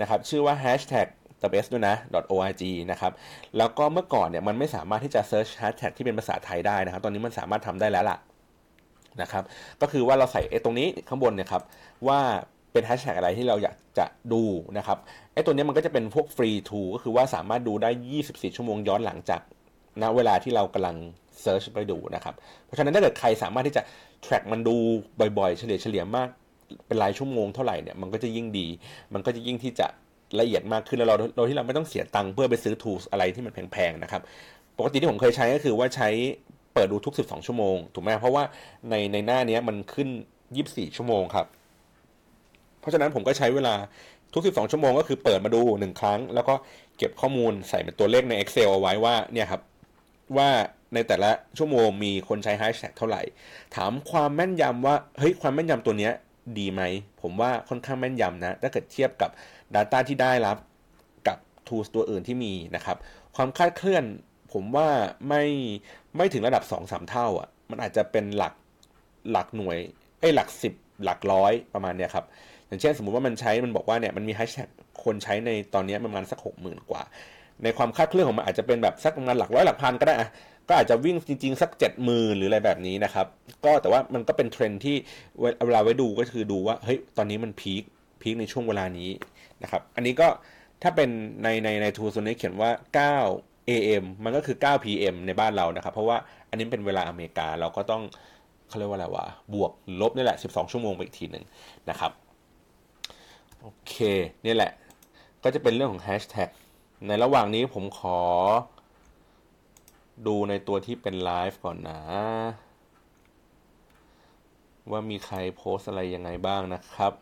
นะครับ ชื่อว่า hashtag the best ด้วยนะ .org นะครับ แล้วก็เมื่อก่อนเนี่ยมันไม่สามารถที่จะ search hashtag ที่เป็นภาษาไทยได้นะครับ ตอนนี้มันสามารถทำได้แล้วล่ะนะครับ ก็คือว่าเราใส่ไอ้ตรงนี้ข้างบนเนี่ยครับว่า เป็นแฮชแท็กอะไรที่เราอยากจะดูนะครับไอ้ตัวนี้มันก็จะเป็นพวกฟรีทูก็คือว่าสามารถดูได้ 24 ชั่วโมงย้อนหลังจากณเวลาที่เรากำลังเซิร์ชไปดูนะครับ เพราะฉะนั้นถ้าเกิดใครสามารถที่จะ track มันดูบ่อยๆ เฉลี่ยเฉลี่ยมาก เป็นรายชั่วโมงเท่าไหร่เนี่ยมันก็จะยิ่งดี มันก็จะยิ่งที่จะละเอียดมากขึ้นแล้วเราโดยที่เราไม่ต้องเสียตังค์เพื่อไปซื้อ tools อะไรที่มันแพงๆนะครับ ปกติที่ผมเคยใช้ก็คือว่าใช้เปิดดูทุก 12 ชั่วโมง ถูกไหมเพราะว่าในในหน้านี้มันขึ้น 24 ชั่วโมงครับ เพราะฉะนั้นผมก็ใช้เวลาทุก 12 ชั่วโมงก็คือเปิดมาดู 1 ครั้ง แล้วก็เก็บข้อมูลใส่เป็นตัวเลขใน Excel เอาไว้ว่าเนี่ยครับว่าในแต่ละชั่วโมงมีคนใช้แฮชแท็กเท่าไหร่ ถามความแม่นยำว่าเฮ้ยความแม่นยำตัวเนี้ยดีไหม ผมว่าค่อนข้างแม่นยำนะ ถ้าเกิดเทียบกับ Data ที่ได้รับกับ tools ตัวอื่นที่มีนะครับ ความคาดเคลื่อนผมว่าไม่ไม่ถึงระดับ 2-3 เท่าอะ มันอาจจะเป็นหลักหลักหน่วยไอ้หลัก 10 หลักร้อยประมาณเนี้ยครับ อย่างเช่นสมมุติว่ามันใช้มันบอกว่าเนี่ยมันมีแฮชแท็กคนใช้ในตอนนี้ประมาณสักหกหมื่นกว่า ในความคาดเคลื่อนของมันอาจจะเป็นแบบสักประมาณหลักร้อยหลักพันก็ได้อะก็อาจจะวิ่งจริงๆ สักเจ็ดหมื่นหรืออะไรแบบนี้นะครับ ก็แต่ว่ามันก็เป็นเทรนด์ที่เวลาไว้ดูก็คือดูว่าเฮ้ยตอนนี้มัน peak peak ในช่วงเวลานี้นะครับ อันนี้ก็ถ้าเป็นในในใน tool ส่วนนี้เขียนว่า 9 AM มันก็คือ 9 PM ในบ้านเรานะครับ เพราะว่าอันนี้เป็นเวลาอเมริกาเราก็ต้องเขาเรียกว่าอะไรวะบวกลบนี่แหละ 12 ชั่วโมงไปอีกทีหนึ่งนะครับ โอเคนี่แหละ ก็จะเป็นเรื่องของแฮชแท็กในระหว่างนี้ผมขอ ดูในตัวที่เป็นไลฟ์ก่อนนะ ว่ามีใครโพสอะไรยังไงบ้างนะครับ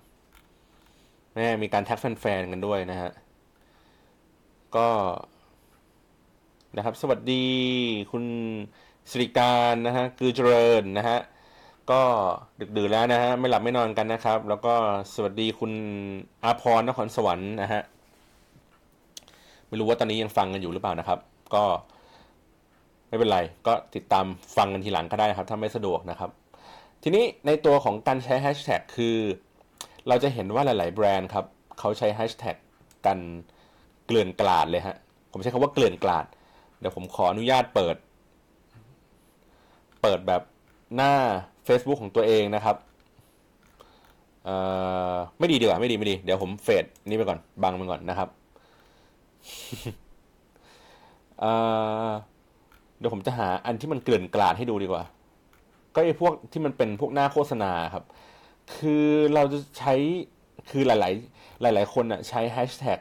แม่มีการแท็กแฟนๆกันด้วยนะฮะ ก็นะครับ สวัสดีคุณสิริการนะฮะ คือเจริญนะฮะ ก็ดึกดื่นแล้วนะฮะไม่หลับไม่นอนกันนะครับ แล้วก็สวัสดีคุณอาพรนครสวรรค์นะฮะไม่รู้ว่าตอนนี้ยังฟังกันอยู่หรือเปล่านะครับ ก็ไม่เป็นไร ก็ติดตามฟังกันทีหลังก็ได้ครับ ถ้าไม่สะดวกนะครับ ทีนี้ในตัวของการใช้แฮชแท็กคือ เราจะเห็นว่าหลาย ๆ แบรนด์ครับเขาใช้แฮชแท็กกันเกลื่อนกลาดเลยฮะผมใช้คำว่าเกลื่อนกลาด เดี๋ยวผมขออนุญาตเปิด เปิดแบบหน้า Facebook ของตัวเองนะครับเอ่อไม่ดีดีกว่าไม่ดีไม่ดี เดี๋ยวผมเฟดนี่ไปก่อนบังมันก่อนนะครับเอ่อเดี๋ยวผมจะหาอันที่มันเกลื่อนกลาดให้ดูดีกว่า ก็ไอ้พวกที่มันเป็นพวกหน้าโฆษณาครับ คือเราจะใช้คือหลาย ๆ หลาย ๆ คนอะใช้แฮชแท็ก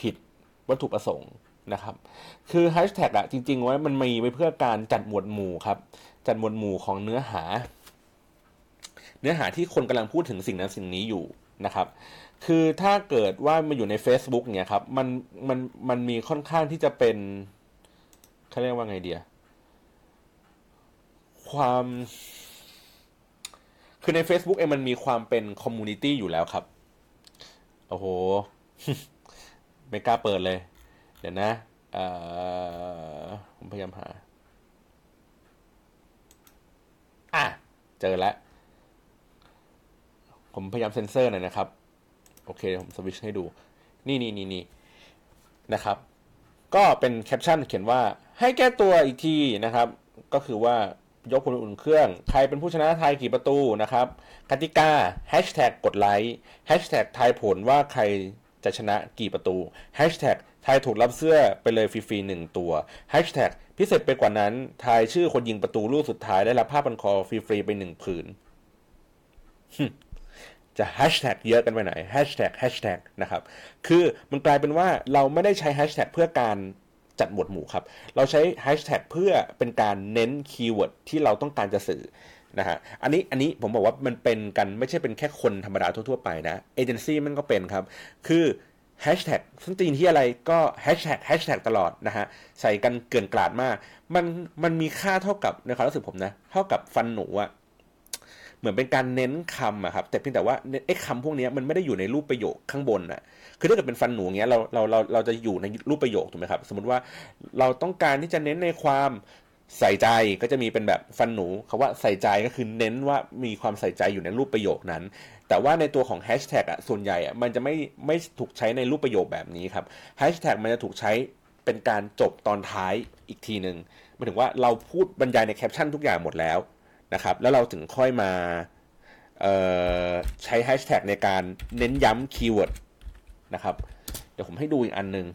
ผิดวัตถุประสงค์นะครับ คือแฮชแท็กอะจริง ๆ ไว้มันมีไว้เพื่อการจัดหมวดหมู่ครับ จัดหมวดหมู่ของเนื้อหา เนื้อหาที่คนกำลังพูดถึงสิ่งนั้นสิ่งนี้อยู่นะครับ คือถ้าเกิดว่ามันอยู่ใน Facebook เนี่ยครับมันมันมันมีค่อนข้างที่จะเป็นเขาเรียกว่าไงเดียความคือใน Facebook เองมันมีความเป็น community อยู่แล้วครับ โอ้โห ไม่กล้าเปิดเลย เดี๋ยวนะผมพยายามหา อะ เจอแล้ว ผมพยายามเซ็นเซอร์หน่อยนะครับ โอเค ผมสวิชให้ดู นี่นี่นี่นี่นะครับ ก็เป็นแคปชั่นเขียนว่าให้แก้ตัวอีกทีนะครับ ก็คือว่ายกพลอุ่นเครื่อง ใครเป็นผู้ชนะไทยกี่ประตูนะครับกติกาแฮชแท็กกดไลค์แฮชแท็กทายผลว่าใครจะชนะกี่ประตูแฮชแท็กทายถูกรับเสื้อไปเลยฟรีๆหนึ่งตัวแฮชแท็ก พิเศษไปกว่านั้น ทายชื่อคนยิงประตูลูกสุดท้ายได้รับผ้าพันคอฟรีๆไปหนึ่งผืน จะแฮชแท็กเยอะกันไปไหนแฮชแท็กแฮชแท็กนะครับ คือมันกลายเป็นว่าเราไม่ได้ใช้แฮชแท็กเพื่อการจัดหมวดหมู่ครับ เราใช้แฮชแท็กเพื่อเป็นการเน้น keyword ที่เราต้องการจะสื่อนะฮะ อันนี้ อันนี้ผมบอกว่ามันเป็นกันไม่ใช่เป็นแค่คนธรรมดาทั่วๆไปนะ เอเจนซี่มันก็เป็นครับ คือ แฮชแท็กส้นตีนที่อะไรก็แฮชแท็กแฮชแท็กตลอดนะฮะ ใส่กันเกลื่อนกลาดมาก มันมันมีค่าเท่ากับในความรู้สึกผมนะ เท่ากับฟันหนูอะเหมือนเป็นการเน้นคำอะครับ แต่เพียงแต่ว่าไอ้คำพวกนี้มันไม่ได้อยู่ในรูปประโยคข้างบนอะคือถ้าเกิดเป็นฟันหนูเงี้ยเราเราเราเราจะอยู่ในรูปประโยคถูกไหมครับ สมมติว่าเราต้องการที่จะเน้นในความใส่ใจก็จะมีเป็นแบบฟันหนูคำว่าใส่ใจก็คือเน้นว่ามีความใส่ใจอยู่ในรูปประโยคนั้น แต่ว่าในตัวของแฮชแท็กอะส่วนใหญ่อะมันจะไม่ไม่ถูกใช้ในรูปประโยคแบบนี้ครับแฮชแท็กมันจะถูกใช้เป็นการจบตอนท้ายอีกทีหนึ่งหมายถึงว่าเราพูดบรรยายในแคปชั่นทุกอย่างหมดแล้วนะครับแล้วเราถึงค่อยมาใช้แฮชแท็กในการเน้นย้ำ keywordนะครับเดี๋ยวผมให้ดูอีกอันหนึ่ง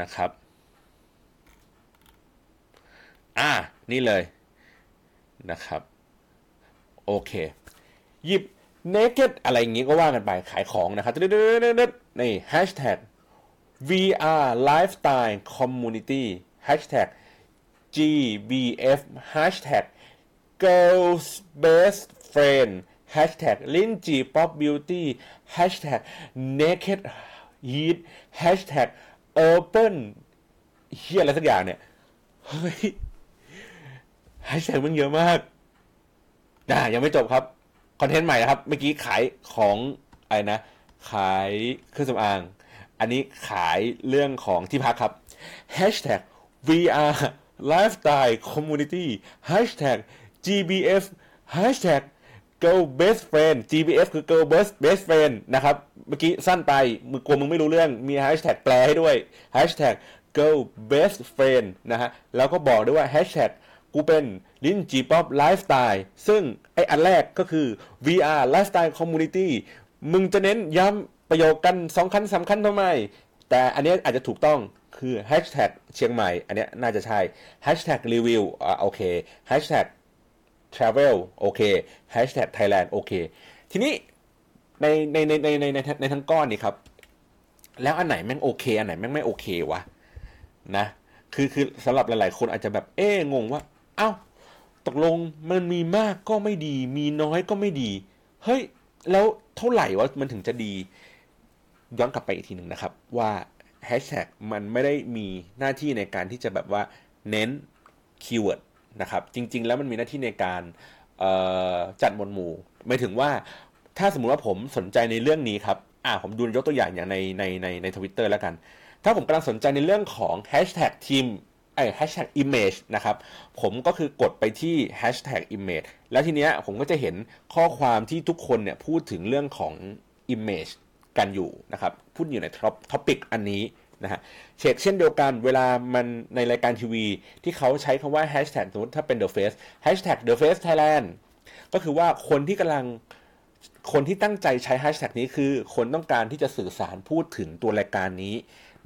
นะครับ อ่า นี่เลยนะครับ โอเค หยิบ naked อะไรอย่างงี้ก็ว่ากันไปขายของนะครับนี่ hashtag VR lifestyle community hashtag GBF hashtag girls best friend hashtag ลิ้นจี pop beauty hashtag naked heat hashtag open เฮียอะไรสักอย่างเนี่ย เฮ้ยแฮชแท็กมันเยอะมาก นะยังไม่จบครับคอนเทนต์ใหม่นะครับ เมื่อกี้ขายของอะไรนะ ขายเครื่องสำอาง อันนี้ขายเรื่องของที่พักครับ Hashtag VR Lifestyle Community Hashtag GBF Hashtag Girl Best Friend GBF คือ Girl Best Best Friend นะครับ เมื่อกี้สั้นไปมึงกลัวมึงไม่รู้เรื่อง มี Hashtag แปลให้ด้วย Hashtag Girl Best Friend นะฮะ แล้วก็บอกด้วยว่า Hashtag กูเป็นลินจีป๊อปไลฟ์สไตล์ซึ่งไออันแรกก็คือ VR Lifestyle Community มึงจะเน้นย้ำประโยคกันสองคันสาคัญทำไม แต่อันนี้อาจจะถูกต้องคือ Hashtag เชียงใหม่ อันนี้น่าจะใช่ Hashtag Review อ่าโอเค Hashtag Travel โอเค Hashtag Thailand โอเค ทีนี้ในในในในในในทั้งก้อนนี่ครับ แล้วอันไหนแม่งโอเค อันไหนแม่งไม่โอเควะนะ คือคือสำหรับหลายๆ คนอาจจะแบบเอ๊งงว่า เอา้า ตกลงมันมีมากก็ไม่ดี มีน้อยก็ไม่ดี เฮ้ย แล้วเท่าไหร่ว่ามันถึงจะดี ย้อนกลับไปอีกทีหนึ่งนะครับ ว่าแฮชแท็กมันไม่ได้มีหน้าที่ในการที่จะแบบว่าเน้น keyword นะครับ จริง ๆ แล้วมันมีหน้าที่ในการจัดหมวดหมู่หมายถึงว่าถ้าสมมุติว่าผมสนใจในเรื่องนี้ครับ อ่าผมดูยกตัวอย่างอย่างในในในในทวิตเตอร์แล้วกัน ถ้าผมกำลังสนใจในเรื่องของแฮชแท็กทีม ไอ้แฮชแท็ก image นะครับผมก็คือกดไปที่ hashtag image แล้วทีเนี้ยผมก็จะเห็นข้อความที่ทุกคนเนี่ยพูดถึงเรื่องของ image กันอยู่นะครับพูดอยู่ในท็อป topic อันนี้นะฮะเช็คเช่นเดียวกันเวลามันในรายการทีวี ที่เขาใช้คำว่า hashtag สมมติถ้าเป็น The Face hashtag The Face Thailand ก็คือว่าคนที่กำลังคนที่ตั้งใจใช้ hashtag นี้คือ คนต้องการที่จะสื่อสารพูดถึงตัวรายการนี้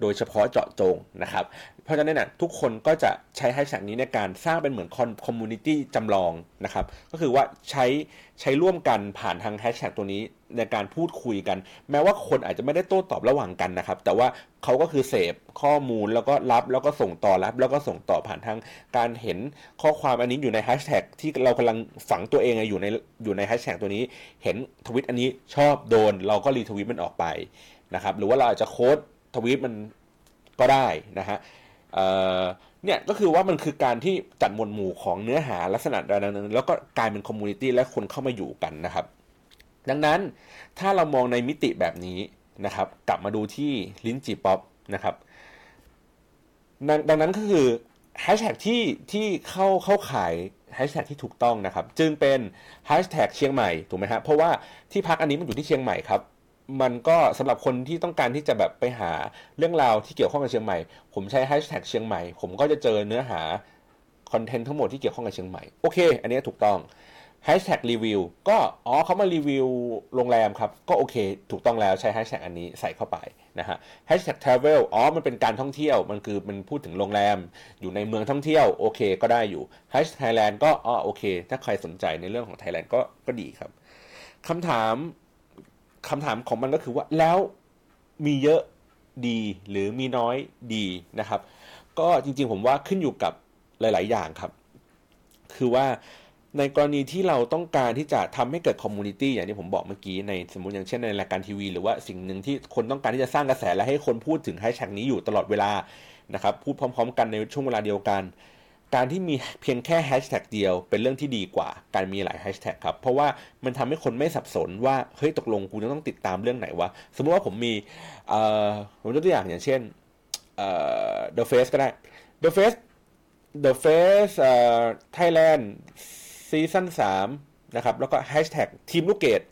โดยเฉพาะเจาะจงนะครับ เพราะฉะนั้นเนี่ยทุกคนก็จะใช้แฮชแท็กนี้ในการสร้างเป็นเหมือน community จำลองนะครับ ก็คือว่าใช้ใช้ร่วมกันผ่านทางแฮชแท็กตัวนี้ในการพูดคุยกัน แม้ว่าคนอาจจะไม่ได้โต้ตอบระหว่างกันนะครับ แต่ว่าเขาก็คือเสพข้อมูลแล้วก็รับแล้วก็ส่งต่อรับ แล้วก็ส่งต่อผ่านทางการเห็นข้อความอันนี้อยู่ในแฮชแท็กที่เรากำลังฝังตัวเองอยู่ในอยู่ในแฮชแท็กตัวนี้ เห็นทวิตอันนี้ชอบโดน เราก็ retweet มันออกไปนะครับ หรือว่าเราอาจจะ quote ทวีตมันก็ได้นะฮะเนี่ยก็คือว่ามันคือการที่จัดหมวดหมู่ของเนื้อหาลักษณะใดนั้น แล้วก็กลายเป็น community และคนเข้ามาอยู่กันนะครับ ดังนั้นถ้าเรามองในมิติแบบนี้นะครับ กลับมาดูที่ลิ้นจีป๊อปนะครับดังนั้นก็คือแฮชแท็กที่ที่เข้าเข้าขายแฮชแท็กที่ถูกต้องนะครับ จึงเป็นแฮชแท็กเชียงใหม่ถูกไหมครับเพราะว่าที่พักอันนี้มันอยู่ที่เชียงใหม่ครับ มันก็สำหรับคนที่ต้องการที่จะแบบไปหาเรื่องราวที่เกี่ยวข้องกับเชียงใหม่ ผมใช้แฮชแท็กเชียงใหม่ ผมก็จะเจอเนื้อหา content ทั้งหมดที่เกี่ยวข้องกับเชียงใหม่ โอเค อันนี้ถูกต้องแฮชแท็กรีวิวก็อ๋อเขามารีวิวโรงแรมครับ ก็โอเค ถูกต้องแล้วใช้แฮชแท็กอันนี้ใส่เข้าไปนะฮะแฮชแท็ก travel อ๋อ มันเป็นการท่องเที่ยว มันคือมันพูดถึงโรงแรม อยู่ในเมืองท่องเที่ยว โอเค ก็ได้อยู่แฮชไทยแลนด์ก็อ๋อโอเค ถ้าใครสนใจในเรื่องของไทยแลนด์ก็ก็ดีครับคำถาม คำถามของมันก็คือว่าแล้วมีเยอะดีหรือมีน้อยดีนะครับ ก็จริงๆผมว่าขึ้นอยู่กับหลาย ๆ อย่างครับ คือว่าในกรณีที่เราต้องการที่จะทำให้เกิด community อย่างที่ผมบอกเมื่อกี้ในสมมติอย่างเช่นในรายการทีวี หรือว่าสิ่งหนึ่งที่คนต้องการที่จะสร้างกระแสและให้คนพูดถึงแฮชแท็กนี้อยู่ตลอดเวลานะครับพูดพร้อม ๆ กันในช่วงเวลาเดียวกัน การที่มีเพียงแค่แฮชแท็กเดียวเป็นเรื่องที่ดีกว่าการมีหลายแฮชแท็กครับ เพราะว่ามันทำให้คนไม่สับสนว่า เฮ้ยตกลงกูต้องติดตามเรื่องไหนวะ สมมติว่าผมมีเอ่อผมยกตัวอย่างอย่างเช่นเอ่อ The Face ก็ได้ The Face The Face เอ่อ Thailand ซีซั่นสามนะครับ แล้วก็แฮชแท็กทีมลูกเกด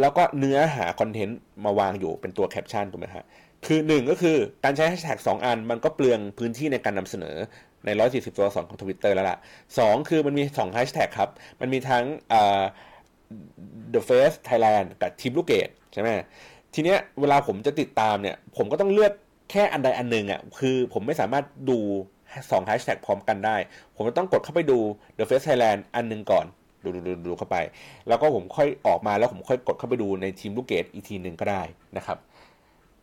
แล้วก็เนื้อหา content มาวางอยู่เป็นตัวแคปชั่นถูกไหมฮะคือหนึ่งก็คือการใช้แฮชแท็กสองอันมันก็เปลืองพื้นที่ในการนำเสนอ ในร้อยสี่สิบตัวสองของทวิตเตอร์แล้วล่ะสองคือมันมีสองแฮชแท็กครับ มันมีทั้ง The Face Thailand กับทีมลูกเกดใช่ไหมทีเนี้ยเวลาผมจะติดตามเนี่ย ผมก็ต้องเลือกแค่อันใดอันหนึ่งอะคือผมไม่สามารถดูสองแฮชแท็กพร้อมกันได้ ผมจะต้องกดเข้าไปดู The Face Thailand อันหนึ่งก่อนดูดูดูดูเข้าไป แล้วก็ผมค่อยออกมาแล้วผมค่อยกดเข้าไปดูในทีมลูกเกดอีกทีหนึ่งก็ได้นะครับ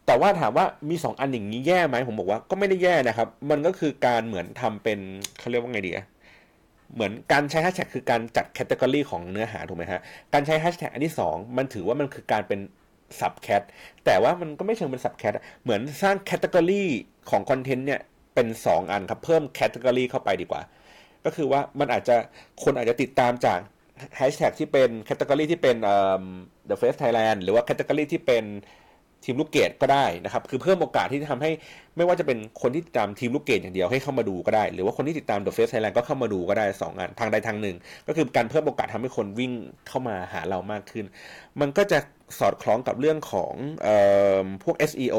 แต่ว่าถามว่ามี 2 อันอย่างนี้แย่ไหมผมบอกว่าก็ไม่ได้แย่นะครับ มันก็คือการเหมือนทำเป็นเขาเรียกว่าไงดีอะเหมือนการใช้แฮชแท็กคือการจัด category ของเนื้อหาถูกไหมฮะ การใช้แฮชแท็กอันที่ 2 มันถือว่ามันคือการเป็น sub-cat แต่ว่ามันก็ไม่เชิงเป็น sub-cat เหมือนสร้าง category ของคอนเทนต์เนี่ยเป็น 2 อันครับ เพิ่ม category เข้าไปดีกว่า ก็คือว่ามันอาจจะคนอาจจะติดตามจากแฮชแท็กที่เป็น category ที่เป็น The Face Thailand หรือว่า category ที่เป็น ทีมลูกเกดก็ได้นะครับ คือเพิ่มโอกาสที่จะทำให้ไม่ว่าจะเป็นคนที่ติดตามทีมลูกเกดอย่างเดียวให้เข้ามาดูก็ได้ หรือว่าคนที่ติดตาม The Face Thailand ก็เข้ามาดูก็ได้2อันทางใดทางหนึ่ง ก็คือการเพิ่มโอกาสทำให้คนวิ่งเข้ามาหาเรามากขึ้น มันก็จะสอดคล้องกับเรื่องของออพวก SEO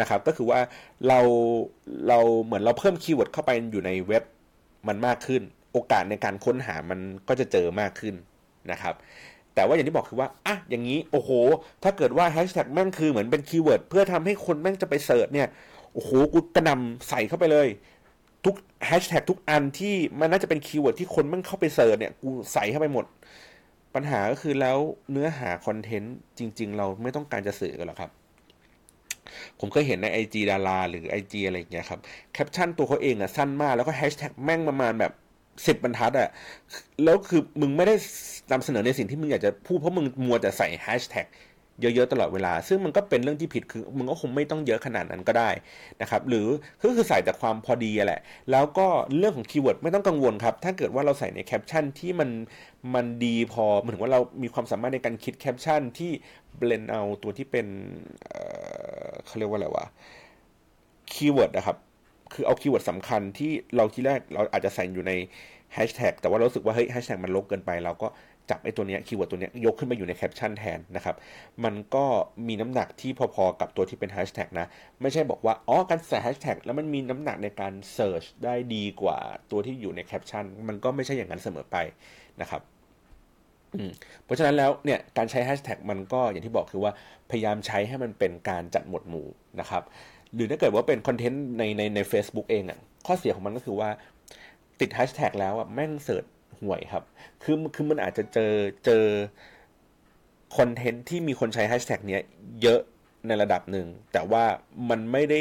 นะครับ ก็คือว่าเราเราเหมือนเราเพิ่ม keyword เข้าไปอยู่ในเว็บมันมากขึ้น โอกาสในการค้นหามันก็จะเจอมากขึ้นนะครับ แต่ว่าอย่างที่บอกคือว่าอะอย่างนี้โอ้โห ถ้าเกิดว่าแฮชแท็กแม่งคือเหมือนเป็น keyword เพื่อทำให้คนแม่งจะไป search เนี่ยโอ้โหกูกระหน่ำใส่เข้าไปเลย ทุกแฮชแท็กทุกอันที่มันน่าจะเป็น keyword ที่คนแม่งเข้าไป search เนี่ยกูใส่เข้าไปหมด ปัญหาก็คือแล้วเนื้อหาคอนเทนต์จริง ๆ เราไม่ต้องการจะสื่อกันหรอกครับผมเคยเห็นใน IG ดาราหรือ IG อะไรอย่างเงี้ยครับ แคปชั่นตัวเขาเองอะสั้นมาก แล้วก็แฮชแท็กแม่งประมาณแบบ สิบบรรทัดอะแล้วคือมึงไม่ได้นำเสนอในสิ่งที่มึงอยากจะพูดเพราะมึงมัวแต่ใส่แฮชแท็กเยอะๆตลอดเวลา ซึ่งมันก็เป็นเรื่องที่ผิดคือมึงก็คงไม่ต้องเยอะขนาดนั้นก็ได้นะครับ หรือก็คือใส่แต่ความพอดีแหละ แล้วก็เรื่องของ keyword ไม่ต้องกังวลครับ ถ้าเกิดว่าเราใส่ในแคปชั่นที่มันมันดีพอเหมือนว่าเรามีความสามารถในการคิดแคปชั่นที่ blend เอาตัวที่เป็นเขาเรียกว่าอะไรวะ keyword นะครับ คือเอา keyword สำคัญที่เราที่แรกเราอาจจะใส่อยู่ในแฮชแท็กแต่ว่าเรารู้สึกว่าเฮ้ยแฮชแท็กมันลกเกินไปเราก็จับไอ้ตัวเนี้ย keyword ตัวเนี้ยยกขึ้นมาอยู่ในแคปชั่นแทนนะครับ มันก็มีน้ำหนักที่พอๆกับตัวที่เป็นแฮชแท็กนะ ไม่ใช่บอกว่า อ๋อ การใส่แฮชแท็กแล้วมันมีน้ำหนักในการ search ได้ดีกว่าตัวที่อยู่ในแคปชั่น มันก็ไม่ใช่อย่างนั้นเสมอไปนะครับเพราะฉะนั้นแล้วเนี่ยการใช้แฮชแท็กมันก็อย่างที่บอกคือว่าพยายามใช้ให้มันเป็นการจัดหมวดหมู่นะครับ หรือถ้าเกิดว่าเป็นคอนเทนต์ในในใน a c e b o o k เองอะ ข้อเสียของมันก็คือว่า ติดแฮชแท็กแล้วอะแม่ง search ห่วยครับ คือคือมันอาจจะเจอเจอคอนเทนต์ที่มีคนใช้แฮชแท็กเนี้ยเยอะในระดับหนึ่ง แต่ว่ามันไม่ได้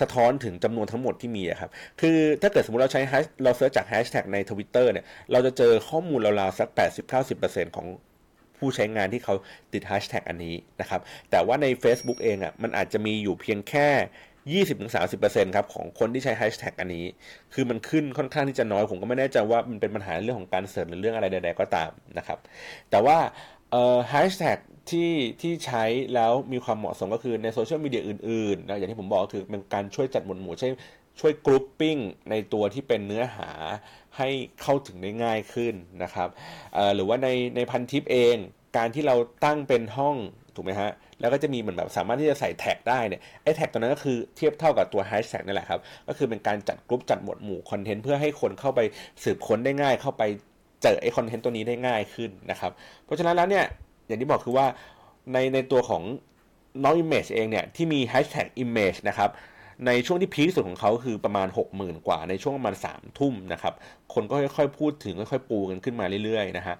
สะท้อนถึงจำนวนทั้งหมดที่มีครับ คือถ้าเกิดสมมติเราใช้เรา search จากแฮชแท็กในทวิตเตอร์เนี่ย เราจะเจอข้อมูลราวๆสัก 80-90%ของ ผู้ใช้งานที่เขาติดแฮชแท็กอันนี้นะครับ แต่ว่าใน Facebook เองอะ่ะมันอาจจะมีอยู่เพียงแค่20-30%ครับของคนที่ใช้แฮชแท็กอันนี้ คือมันขึ้นค่อนข้างที่จะน้อย ผมก็ไม่แน่ใจว่ามันเป็นปัญหาเรื่องของการ search หรือเรื่องอะไรใดๆก็ตามนะครับ แต่ว่าแฮชแท็กที่ที่ใช้แล้วมีความเหมาะสมก็คือในโซเชียลมีเดียอื่นๆนะอย่างที่ผมบอกก็คือเป็นการช่วยจัดหมวดหมู่ช่วยช่วย groupingในตัวที่เป็นเนื้อหา ให้เข้าถึงได้ง่ายขึ้นนะครับหรือว่าในในพันทิปเอง การที่เราตั้งเป็นห้องถูกไหมฮะแล้วก็จะมีเหมือนแบบสามารถที่จะใส่แท็กได้เนี่ยไอ้แท็กตัวนั้นก็คือเทียบเท่ากับตัวแฮชแท็กนั่นแหละครับ ก็คือเป็นการจัดกรุ๊ปจัดหมวดหมู่คอนเทนต์เพื่อให้คนเข้าไปสืบค้นได้ง่าย เข้าไปเจอไอ้คอนเทนต์ตัวนี้ได้ง่ายขึ้นนะครับ เพราะฉะนั้นแล้วเนี่ยอย่างที่บอกคือว่าในในตัวของน้อง Image เองเนี่ยที่มีแฮชแท็ก Image นะครับ ในช่วงที่พีคสุดของเขาคือประมาณ 60,000 กว่าในช่วงประมาณ3ทุ่มนะครับ คนก็ค่อยๆ พูดถึงค่อยๆ ปูกันขึ้นมาเรื่อยๆนะฮะ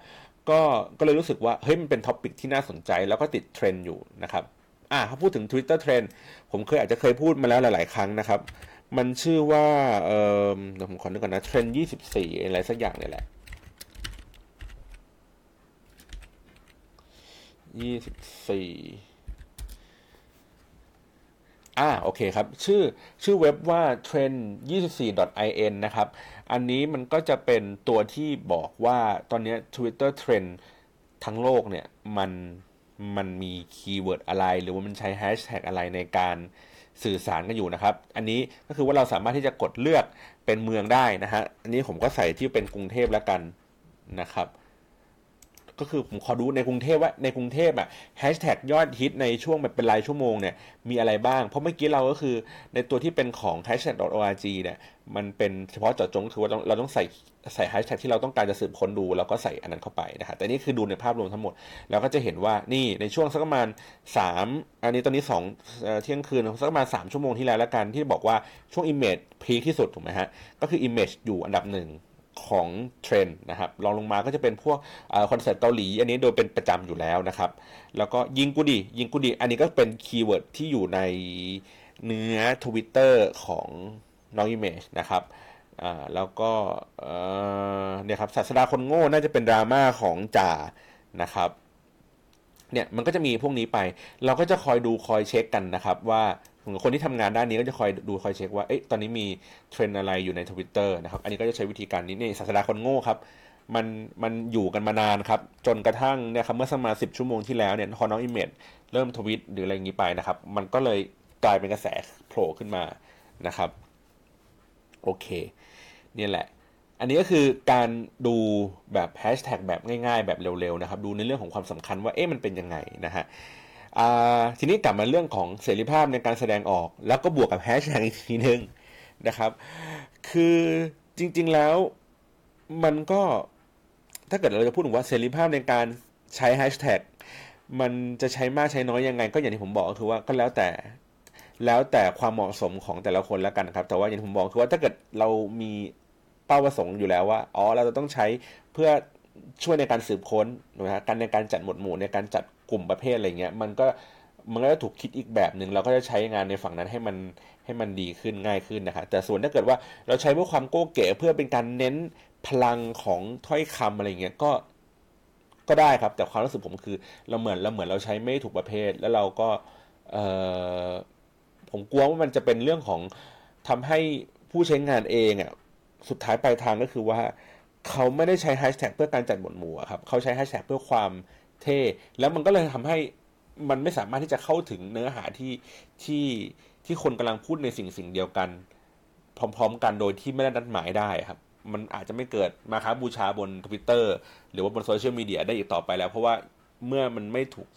ก็ก็เลยรู้สึกว่าเฮ้ยมันเป็น topic ที่น่าสนใจแล้วก็ติดเทรนด์อยู่นะครับอ่าเขาพูดถึง Twitter เทรนด์ผมเคยอาจจะเคยพูดมาแล้วหลาย ๆ ครั้งนะครับ มันชื่อว่าเออเดี๋ยวผมขอนึกก่อนนะเทรนด์24อะไรสักอย่างเนี่ยแหละ24 อ่าโอเคครับ ชื่อชื่อเว็บว่า trend24.in นะครับ อันนี้มันก็จะเป็นตัวที่บอกว่าตอนนี้ Twitter Trend ทั้งโลกเนี่ยมันมันมี keyword อะไร หรือว่ามันใช้แฮชแท็กอะไรในการสื่อสารกันอยู่นะครับ อันนี้ก็คือว่าเราสามารถที่จะกดเลือกเป็นเมืองได้นะฮะ อันนี้ผมก็ใส่ที่เป็นกรุงเทพแล้วกันนะครับ ก็คือผมขอดูในกรุงเทพว่าในกรุงเทพอะแฮชแท็กยอดฮิตในช่วงแบบเป็นรายชั่วโมงเนี่ยมีอะไรบ้าง เพราะเมื่อกี้เราก็คือในตัวที่เป็นของ hashtag.org เนี่ยมันเป็นเฉพาะเจาะจงคือว่าเราต้องใส่ใส่แฮชแท็กที่เราต้องการจะสืบค้นดูเราก็ใส่อันนั้นเข้าไปนะครับแต่นี่คือดูในภาพรวมทั้งหมดเราก็จะเห็นว่านี่ในช่วงสักประมาณ 3 อันนี้ตอนนี้2เที่ยงคืนสักประมาณ 3 ชั่วโมงที่แล้วแล้วกันที่บอกว่าช่วง Image พีคที่สุดถูกไหมฮะก็คือ Image อยู่อันดับหนึ่ง ของเทรนด์นะครับรองลงมาก็จะเป็นพวกคอนเสิร์ตเกาหลี อันนี้โดยเป็นประจำอยู่แล้วนะครับ แล้วก็ยิงกูดียิงกูดี อันนี้ก็เป็น keyword ที่อยู่ในเนื้อทวิตเตอร์ของน้อง Image นะครับแล้วก็เนี่ยครับศาสดาคนโง่น่าจะเป็นดราม่าของจ่านะครับเนี่ยมันก็จะมีพวกนี้ไป เราก็จะคอยดูคอยเช็คกันนะครับว่า คนที่ทำงานด้านนี้ก็จะคอยดูคอยเช็คว่าเอ๊ะตอนนี้มีเทรนด์อะไรอยู่ในทวิตเตอร์นะครับ อันนี้ก็จะใช้วิธีการนี้นี่ศาสดาคนโง่ครับ มันมันอยู่กันมานานครับ จนกระทั่งเนี่ยครับเมื่อสักมาสิบชั่วโมงที่แล้วเนี่ยพอน้อง Image เริ่มทวิตหรืออะไรอย่างนี้ไปนะครับ มันก็เลยกลายเป็นกระแสโผล่ขึ้นมานะครับโอเคนี่แหละ อันนี้ก็คือการดูแบบแฮชแท็กแบบง่ายๆ แบบเร็วๆนะครับ ดูในเรื่องของความสำคัญว่าเอ๊ะมันเป็นยังไงนะฮะ ทีนี้กลับมาเรื่องของเสรีภาพในการแสดงออก แล้วก็บวกกับแฮชแท็กอีกทีนึงนะครับ คือจริง ๆแล้วมันก็ถ้าเกิดเราจะพูดถึงว่าเสรีภาพในการใช้แฮชแท็กมันจะใช้มากใช้น้อยยังไง ก็อย่างที่ผมบอกคือว่าก็แล้วแต่แล้วแต่ความเหมาะสมของแต่ละคนแล้วกันครับ แต่ว่าอย่างที่ผมบอกคือว่าถ้าเกิดเรามีเป้าประสงค์อยู่แล้วว่าอ๋อเราจะต้องใช้เพื่อช่วยในการสืบค้นนะฮะการในการจัดหมวดหมู่ในการจัด กลุ่มประเภทอะไรเงี้ยมันก็มันก็จะถูกคิดอีกแบบหนึ่งเราก็จะใช้งานในฝั่งนั้นให้มันให้มันดีขึ้นง่ายขึ้นนะครับแต่ส่วนถ้าเกิดว่าเราใช้เพื่อความโก้เก๋เพื่อเป็นการเน้นพลังของถ้อยคำอะไรเงี้ยก็ก็ได้ครับ แต่ความรู้สึกผมคือเราเหมือนเราเหมือนเราใช้ไม่ถูกประเภท แล้วเราก็เออผมกลัวว่ามันจะเป็นเรื่องของทำให้ผู้ใช้งานเองอะสุดท้ายปลายทางก็คือว่า เขาไม่ได้ใช้แฮชแท็กเพื่อการจัดหมวดหมู่ครับเขาใช้แฮชแท็กเพื่อความ เท่ แล้วมันก็เลยทำให้มันไม่สามารถที่จะเข้าถึงเนื้อหาที่ที่ที่คนกำลังพูดในสิ่งสิ่งเดียวกัน พร้อม ๆ กันโดยที่ไม่ได้นัดหมายได้ครับ มันอาจจะไม่เกิดมาค้าบูชาบนทวิตเตอร์หรือว่าบนโซเชียลมีเดียได้อีกต่อไปแล้ว เพราะว่าเมื่อมันไม่ถูก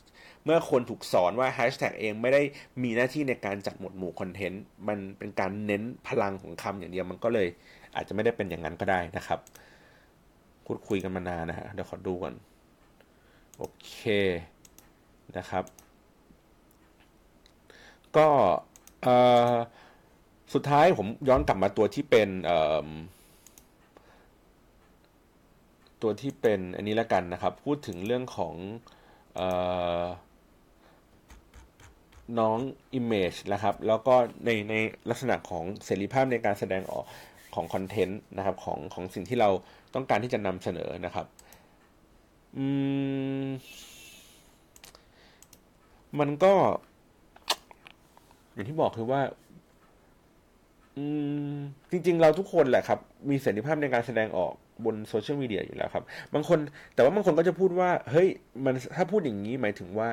เมื่อคนถูกสอนว่าแฮชแท็กเองไม่ได้มีหน้าที่ในการจัดหมวดหมู่คอนเทนต์มันเป็นการเน้นพลังของคำอย่างเดียวมันก็เลยอาจจะไม่ได้เป็นอย่างนั้นก็ได้นะครับพูดคุยกันมานานนะฮะเดี๋ยวขอดูก่อน โอเคนะครับ ก็สุดท้ายผมย้อนกลับมาตัวที่เป็นตัวที่เป็นอันนี้ล้วกันนะครับ พูดถึงเรื่องของอน้อง Image นะครับ แล้วก็ในในลักษณะของเสรีภาพในการแสดงออกของคอนเทนต์นะครับของของสิ่งที่เราต้องการที่จะนำเสนอนะครับ อืม มันก็ อย่างที่บอกคือว่า อืม จริง ๆ เราทุกคนแหละครับ มีเสรีภาพในการแสดงออกบนโซเชียลมีเดียอยู่แล้วครับ บางคน แต่ว่าบางคนก็จะพูดว่า เฮ้ย มันถ้าพูดอย่างนี้หมายถึงว่า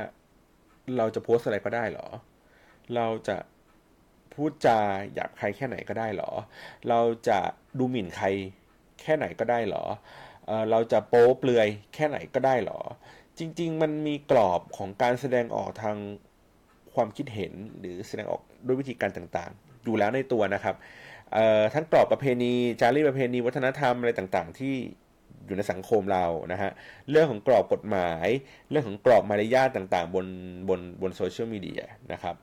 เราจะโพสอะไรก็ได้เหรอ เราจะพูดจาหยาบใครแค่ไหนก็ได้เหรอ เราจะดูหมิ่นใครแค่ไหนก็ได้เหรอ เเราจะโป๊เปลือยแค่ไหนก็ได้เหรอ จริง ๆ มันมีกรอบของการแสดงออกทางความคิดเห็นหรือแสดงออกด้วยวิธีการต่างๆ อยู่แล้วในตัวนะครับทั้งกรอบประเพณีจารีตประเพณี วัฒนธรรมอะไรต่างๆ ที่อยู่ในสังคมเรานะฮะ เรื่องของกรอบกฎหมาย เรื่องของกรอบมารยาทต่างๆ บนบนบนโซเชียลมีเดียนะครับ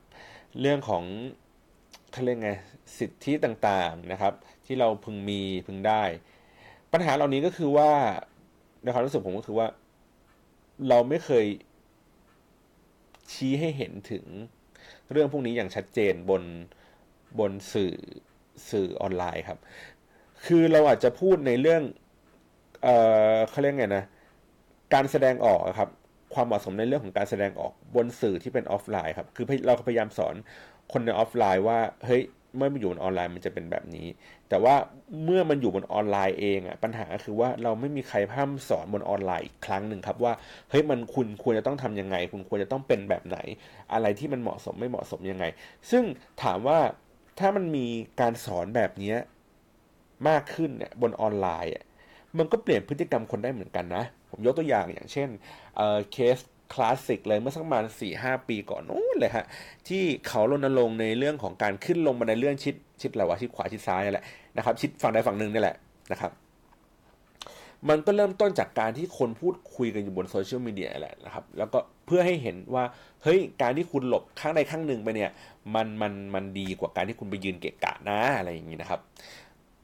เรื่องของเขาเรียกไงสิทธิต่างๆนะครับ ที่เราพึงมีพึงได้ ปัญหาเหล่านี้ก็คือว่าในความรู้สึกผมก็คือว่า เราไม่เคยชี้ให้เห็นถึงเรื่องพวกนี้อย่างชัดเจนบนบนสื่อสื่อออนไลน์ครับ คือเราอาจจะพูดในเรื่อง เอ่อเขาเรียกไงนะ การแสดงออกครับ ความเหมาะสมในเรื่องของการแสดงออกบนสื่อที่เป็นออฟไลน์ครับ คือเราพยายามสอนคนในออฟไลน์ว่า เฮ้ย เมื่อมันอยู่บนออนไลน์มันจะเป็นแบบนี้ แต่ว่าเมื่อมันอยู่บนออนไลน์เองอะปัญหาคือว่าเราไม่มีใครพร่ำสอนบนออนไลน์อีกครั้งหนึ่งครับว่าเฮ้ยมันคุณควรจะต้องทํำยังไง คุณควรจะต้องเป็นแบบไหน อะไรที่มันเหมาะสมไม่เหมาะสมยังไง ซึ่งถามว่าถ้ามันมีการสอนแบบนี้มากขึ้นเนี่ยบนออนไลน์มันก็เปลี่ยนพฤติกรรมคนได้เหมือนกันนะ ผมยกตัวอย่างอย่างเช่นเเคส คลาสสิกเลยเมื่อสักประมาณสี่ห้าปีก่อนนู้นเลยฮะที่เขารณรงค์ในเรื่องของการขึ้นลงบันไดเลื่อนชิดชิดอะไรวะชิดขวาชิดซ้ายนี่แหละนะครับชิดฝั่งใดฝั่งหนึ่งนี่แหละนะครับ มันก็เริ่มต้นจากการที่คนพูดคุยกันอยู่บนโซเชียลมีเดียแหละนะครับ แล้วก็เพื่อให้เห็นว่าเฮ้ยการที่คุณหลบข้างใดข้างหนึ่งไปเนี่ย มันมันมันดีกว่าการที่คุณไปยืนเกะกะนะอะไรอย่างนี้นะครับ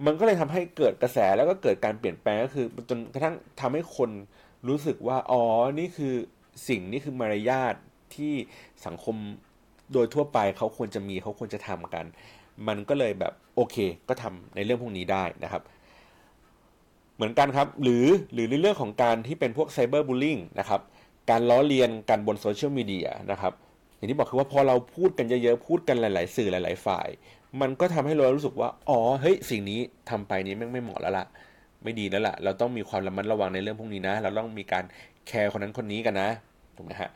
มันก็เลยทำให้เกิดกระแสแล้วก็เกิดการเปลี่ยนแปลงก็คือจนกระทั่งทำให้คนรู้สึกว่าอ๋อนี่คือ สิ่งนี่คือมารยาทที่สังคมโดยทั่วไปเขาควรจะมีเขาควรจะทำกัน มันก็เลยแบบโอเค ก็ทำในเรื่องพวกนี้ได้นะครับ เหมือนกันครับ หรือหรือในเรื่องของการที่เป็นพวก cyberbullying นะครับการล้อเลียนกันบนโซเชียลมีเดียนะครับอย่างที่บอกคือว่าพอเราพูดกันเยอะๆพูดกันหลาย ๆ สื่อหลาย ๆ ฝ่าย มันก็ทำให้เรารู้สึกว่า อ๋อเฮ้ยสิ่งนี้ทำไปนี้แม่งไม่เหมาะแล้วล่ะ ไม่ดีแล้วล่ะ เราต้องมีความระมัดระวังในเรื่องพวกนี้นะ เราต้องมีการแคร์คนนั้นคนนี้กันนะถูกไหมฮะ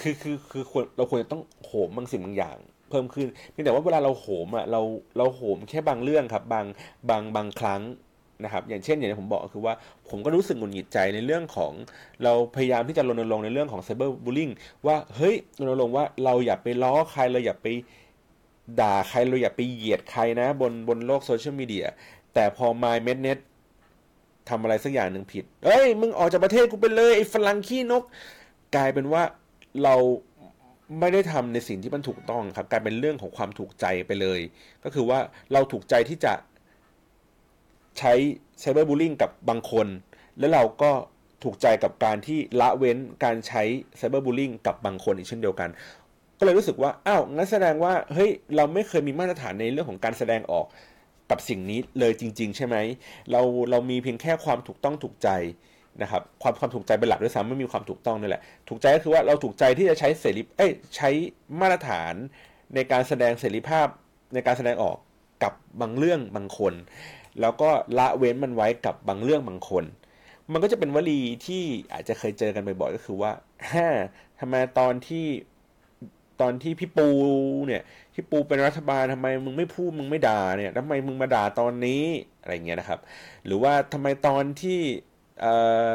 คือคือคือควรเราควรจะต้องโหมบางสิ่งบางอย่าง เพิ่มขึ้นเพียงแต่ว่าเวลาเราโหมอะเราเราโหมแค่บางเรื่องครับ บางบางบางครั้งนะครับ อย่างเช่นอย่างที่ผมบอกคือว่าผมก็รู้สึกหงุดหงิดใจในเรื่องของ เราพยายามที่จะรณรงค์ในเรื่องของไซเบอร์บูลลิงว่าเฮ้ยรณรงค์ว่าเราอย่าไปล้อใครเราอย่าไปด่าใครเราอย่าไปเหยียดใครนะ บนบนโลกโซเชียลมีเดียแต่พอ My m e d n e t ทำอะไรสักอย่างหนึ่งผิด เอ้ย มึงออกจากประเทศกูไปเลยไอ้ฝรั่งขี้นก กลายเป็นว่าเราไม่ได้ทำในสิ่งที่มันถูกต้องครับ กลายเป็นเรื่องของความถูกใจไปเลย ก็คือว่าเราถูกใจที่จะใช้ไซเบอร์บูลลิงกับบางคน แล้วเราก็ถูกใจกับการที่ละเว้นการใช้ไซเบอร์บูลลิงกับบางคนอีกเช่นเดียวกัน ก็เลยรู้สึกว่า อ้าวงั้นแสดงว่าเฮ้ยเราไม่เคยมีมาตรฐานในเรื่องของการแสดงออก กับสิ่งนี้เลยจริง ๆ ใช่ไหมเราเรามีเพียงแค่ความถูกต้องถูกใจนะครับความความถูกใจเป็นหลักด้วยซ้ำไม่มีความถูกต้องนี่แหละถูกใจก็คือว่าเราถูกใจที่จะใช้เสรีเอ้ยใช้มาตรฐานในการแสดงเสรีภาพในการแสดงออกกับบางเรื่องบางคน แล้วก็ละเว้นมันไว้กับบางเรื่องบางคน มันก็จะเป็นวลีที่อาจจะเคยเจอกันบ่อยๆก็คือว่าฮ่าทำไมตอนที่ ตอนที่พี่ปูเนี่ยพี่ปูเป็นรัฐบาลทำไมมึงไม่พูดมึงไม่ด่าเนี่ยทำไมมึงมาด่าตอนนี้อะไรเงี้ยนะครับ หรือว่าทำไมตอนที่เออ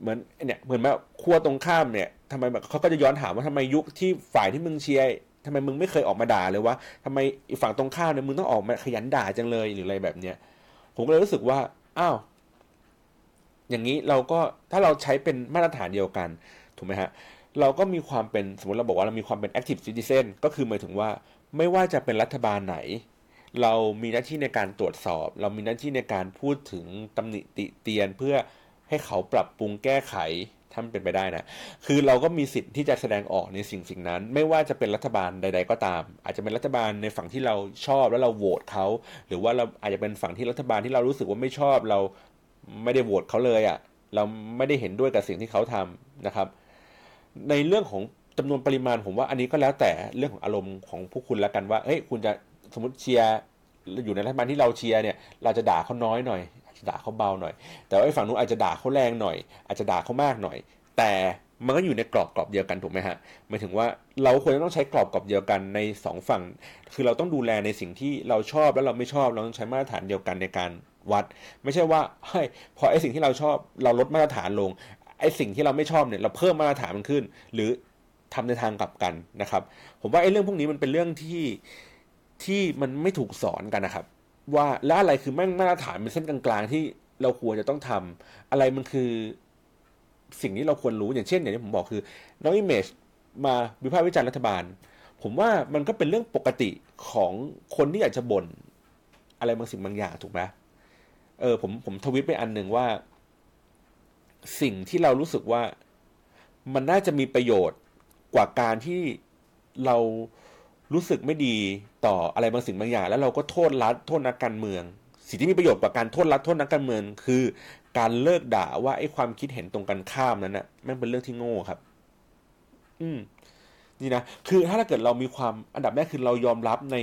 เหมือนเนี่ยเหมือนแบบขั้วตรงข้ามเนี่ยทำไมแบบเขาก็จะย้อนถามว่าทำไมยุคที่ฝ่ายที่มึงเชียร์ทำไมมึงไม่เคยออกมาด่าเลยวะทำไมฝั่งตรงข้ามเนี่ยมึงต้องออกมาขยันด่าจังเลยหรืออะไรแบบเนี้ยผมก็เลยรู้สึกว่าอ้าวอย่างนี้เราก็ถ้าเราใช้เป็นมาตรฐานเดียวกันถูกไหมฮะ เราก็มีความเป็นสมมติเราบอกว่าเรามีความเป็น active citizen ก็คือหมายถึงว่าไม่ว่าจะเป็นรัฐบาลไหน เรามีหน้าที่ในการตรวจสอบ เรามีหน้าที่ในการพูดถึงตำหนิติเตียนเพื่อให้เขาปรับปรุงแก้ไขถ้ามันเป็นไปได้นะ คือเราก็มีสิทธิ์ที่จะแสดงออกในสิ่งสิ่งนั้น ไม่ว่าจะเป็นรัฐบาลใด ๆ ก็ตาม อาจจะเป็นรัฐบาลในฝั่งที่เราชอบแล้วเราโหวตเขา หรือว่าเราอาจจะเป็นฝั่งที่รัฐบาลที่เรารู้สึกว่าไม่ชอบเราไม่ได้โหวตเขาเลยอะ่ะ เราไม่ได้เห็นด้วยกับสิ่งที่เขาทำนะครับ ในเรื่องของจำนวนปริมาณผมว่าอันนี้ก็แล้วแต่เรื่องของอารมณ์ของผู้คุณแล้วกันว่าเฮ้ยคุณจะสมมติเชียร์อยู่ในรัฐบาลที่เราเชียร์เนี่ย เราจะด่าเขาน้อยหน่อยอาจจะด่าเขาเบาหน่อย แต่ว่าฝั่งนู้นอาจจะด่าเขาแรงหน่อย อาจจะด่าเขามากหน่อย แต่มันก็อยู่ในกรอบกรอบเดียวกันถูกไหมฮะหมายถึงว่าเราควรจะต้องใช้กรอบกรอบเดียวกันในสองฝั่ง คือเราต้องดูแลในสิ่งที่เราชอบแล้วเราไม่ชอบเราต้องใช้มาตรฐานเดียวกันในการวัด ไม่ใช่ว่าเฮ้ยพอไอ้สิ่งที่เราชอบเราลดมาตรฐานลง ไอ้สิ่งที่เราไม่ชอบเนี่ยเราเพิ่มมาตรฐานมันขึ้น หรือทำในทางกลับกันนะครับ ผมว่าไอ้เรื่องพวกนี้มันเป็นเรื่องที่ที่มันไม่ถูกสอนกันนะครับ ว่าแล้วอะไรคือแม่งมาตรฐานเป็นเส้นกลางๆที่เราควรจะต้องทำอะไรมันคือสิ่งที่เราควรรู้อย่างเช่นอย่างที่ผมบอกคือน้องอิมเมจมาวิพากษ์วิจารณ์รัฐบาล ผมว่ามันก็เป็นเรื่องปกติของคนที่อยากจะบ่นอะไรบางสิ่งบางอย่างถูกไหมเออผมผมทวิตไปอันหนึ่งว่า สิ่งที่เรารู้สึกว่ามันน่าจะมีประโยชน์กว่าการที่เรารู้สึกไม่ดีต่ออะไรบางสิ่งบางอย่าง แล้วเราก็โทษรัฐโทษนักการเมือง สิ่งที่มีประโยชน์กว่าการโทษรัฐโทษนักการเมือง คือ การเลิกด่าว่าไอ้ความคิดเห็นตรงกันข้ามนั้นนะ่ะแม่งเป็นเรื่องที่โง่ครับ อืมนี่นะคือถ้าเกิดเรามีความอันดับแรกคือเรายอมรับใน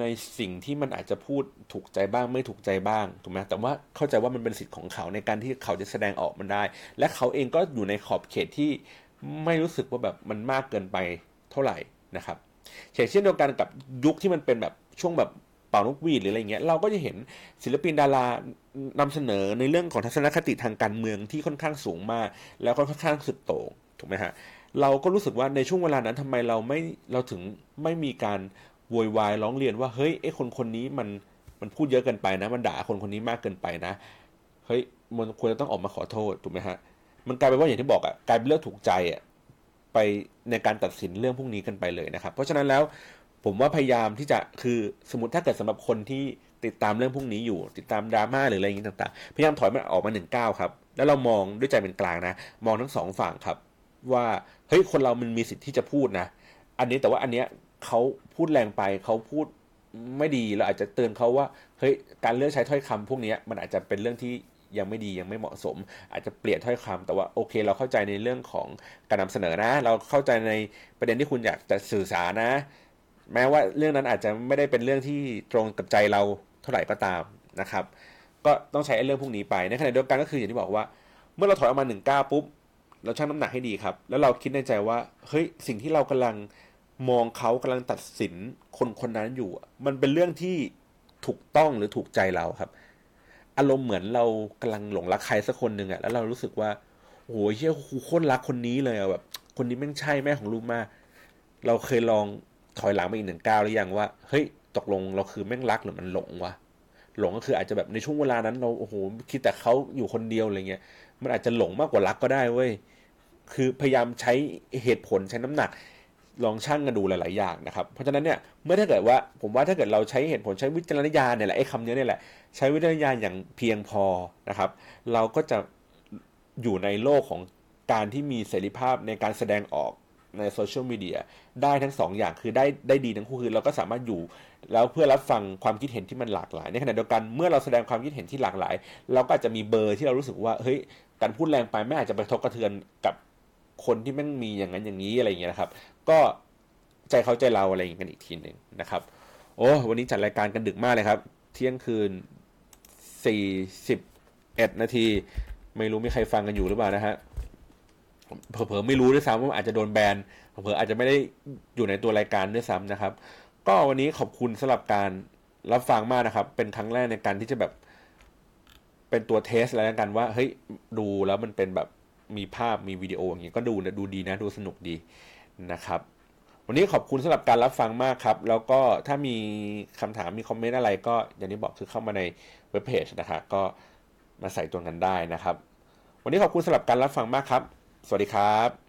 ในสิ่งที่มันอาจจะพูดถูกใจบ้างไม่ถูกใจบ้างถูกไหมแต่ว่าเข้าใจว่ามันเป็นสิทธิ์ของเขาในการที่เขาจะแสดงออกมันได้ และเขาเองก็อยู่ในขอบเขตที่ไม่รู้สึกว่าแบบมันมากเกินไปเท่าไหร่นะครับเช่นเดียวกันกับยุคที่มันเป็นแบบช่วงแบบเป่านกหวีดหรืออะไรเงี้ยเราก็จะเห็นศิลปินดารานำเสนอในเรื่องของทัศนคติทางการเมืองที่ค่อนข้างสูงมาก แล้วก็ค่อนข้างสุดโต่งถูกไหมฮะเราก็รู้สึกว่าในช่วงเวลานั้นทำไมเราไม่เราถึงไม่มีการ โวยวายร้องเรียนว่าเฮ้ยไอ้คนคนนี้มันมันพูดเยอะเกินไปนะ มันด่าคนคนนี้มากเกินไปนะเฮ้ยมันควรจะต้องออกมาขอโทษถูกไหมฮะมันกลายเป็นว่าอย่างที่บอกอะ่ะกลายเป็นเรื่องถูกใจอะ่ะไปในการตัดสินเรื่องพวกนี้กันไปเลยนะครับ เพราะฉะนั้นแล้วผมว่าพยายามที่จะคือสมมติถ้าเกิดสำหรับคนที่ติดตามเรื่องพวกนี้อยู่ ติดตามดราม่าหรืออะไรอย่างนี้ต่างๆ พยายามถอยมันออกมาหนึ่งก้าวครับ แล้วเรามองด้วยใจเป็นกลางนะ มองทั้งสองฝั่งครับ ว่าเฮ้ยคนเรามันมีสิทธิ์ที่จะพูดนะ อันนี้แต่ว่าอันเนี้ย เขาพูดแรงไปเขาพูดไม่ดีเราอาจจะเตือนเขาว่าเฮ้ยการเลือกใช้ถ้อยคำพวกนี้มันอาจจะเป็นเรื่องที่ยังไม่ดียังไม่เหมาะสม อาจจะเปลี่ยนถ้อยคำแต่ว่าโอเค เราเข้าใจในเรื่องของการนำเสนอนะ เราเข้าใจในประเด็นที่คุณอยากจะสื่อสารนะ แม้ว่าเรื่องนั้นอาจจะไม่ได้เป็นเรื่องที่ตรงกับใจเราเท่าไหร่ก็ตามนะครับ ก็ต้องใช้เรื่องพวกนี้ไปในขณะเดียวกันก็คืออย่างที่บอกว่า เมื่อเราถอยออกมาหนึ่งก้าปุ๊บเราชั่งน้ำหนักให้ดีครับ แล้วเราคิดในใจว่าเฮ้ยสิ่งที่เรากำลัง มองเขากำลังตัดสินคนคนนั้นอยู่ มันเป็นเรื่องที่ถูกต้องหรือถูกใจเราครับ อารมณ์เหมือนเรากำลังหลงรักใครสักคนหนึ่งอะแล้วเรารู้สึกว่าโอ้ยเฮียคูโคตรรักคนนี้เลยอะแบบ คนนี้แม่งใช่แม่ของลูกมากเราเคยลองถอยหลังไปอีกหนึ่งก้าวหรือยังว่าเฮ้ยตกลงเราคือแม่งรักหรือมันหลงวะหลงก็คืออาจจะแบบในช่วงเวลานั้นเราโอ้โหคิดแต่เขาอยู่คนเดียวอะไรเงี้ยมันอาจจะหลงมากกว่ารักก็ได้เว้ยคือพยายามใช้เหตุผลใช้น้ำหนัก ลองชั่งกันดูหลาย ๆ อย่างนะครับ เพราะฉะนั้นเนี่ยเมื่อถ้าเกิดว่าผมว่าถ้าเกิดเราใช้เหตุผลใช้วิจารณญาณเนี่ยแหละไอ้คำนี้เนี่ยแหละใช้วิจารณญาณอย่างเพียงพอนะครับ เราก็จะอยู่ในโลกของการที่มีเสรีภาพในการแสดงออกในโซเชียลมีเดียได้ทั้ง2ออย่างคือได้ได้ดีทั้งคู่คือเราก็สามารถอยู่ แล้วเพื่อรับฟังความคิดเห็นที่มันหลากหลายในขณะเดียวกันเมื่อเราแสดงความคิดเห็นที่หลากหลาย เราก็อาจจะมีเบอร์ที่เรารู้สึกว่าเฮ้ยการพูดแรงไปไม่อาจจะไปทบกระเทือนกับคนที่แม่งมีอย่างนั้นอย่างนี้อะไรอย่างเงี้ยนะครับ ก็ใจเขาใจเราอะไรอย่างกันอีกทีหนึ่งนะครับ โอ้วันนี้จัดรายการกันดึกมากเลยครับ เที่ยงคืนสี่สิบเอ็ดนาที ไม่รู้มีใครฟังกันอยู่หรือเปล่านะฮะเผลอๆไม่รู้ด้วยซ้ำว่าอาจจะโดนแบนเผลอๆอาจจะไม่ได้อยู่ในตัวรายการด้วยซ้ำนะครับ ก็วันนี้ขอบคุณสำหรับการรับฟังมากนะครับ เป็นครั้งแรกในการที่จะแบบ เป็นตัวเทสแล้วกันว่า เฮ้ยดูแล้วมันเป็นแบบมีภาพมีวิดีโออย่างเงี้ยก็ดูนะดูดีนะดูสนุกดี นะครับ วันนี้ขอบคุณสำหรับการรับฟังมากครับ แล้วก็ถ้ามีคำถามมีคอมเมนต์อะไรก็อย่างที่บอกคือเข้ามาในเว็บเพจนะครับก็มาใส่ตัวกันได้นะครับ วันนี้ขอบคุณสำหรับการรับฟังมากครับ สวัสดีครับ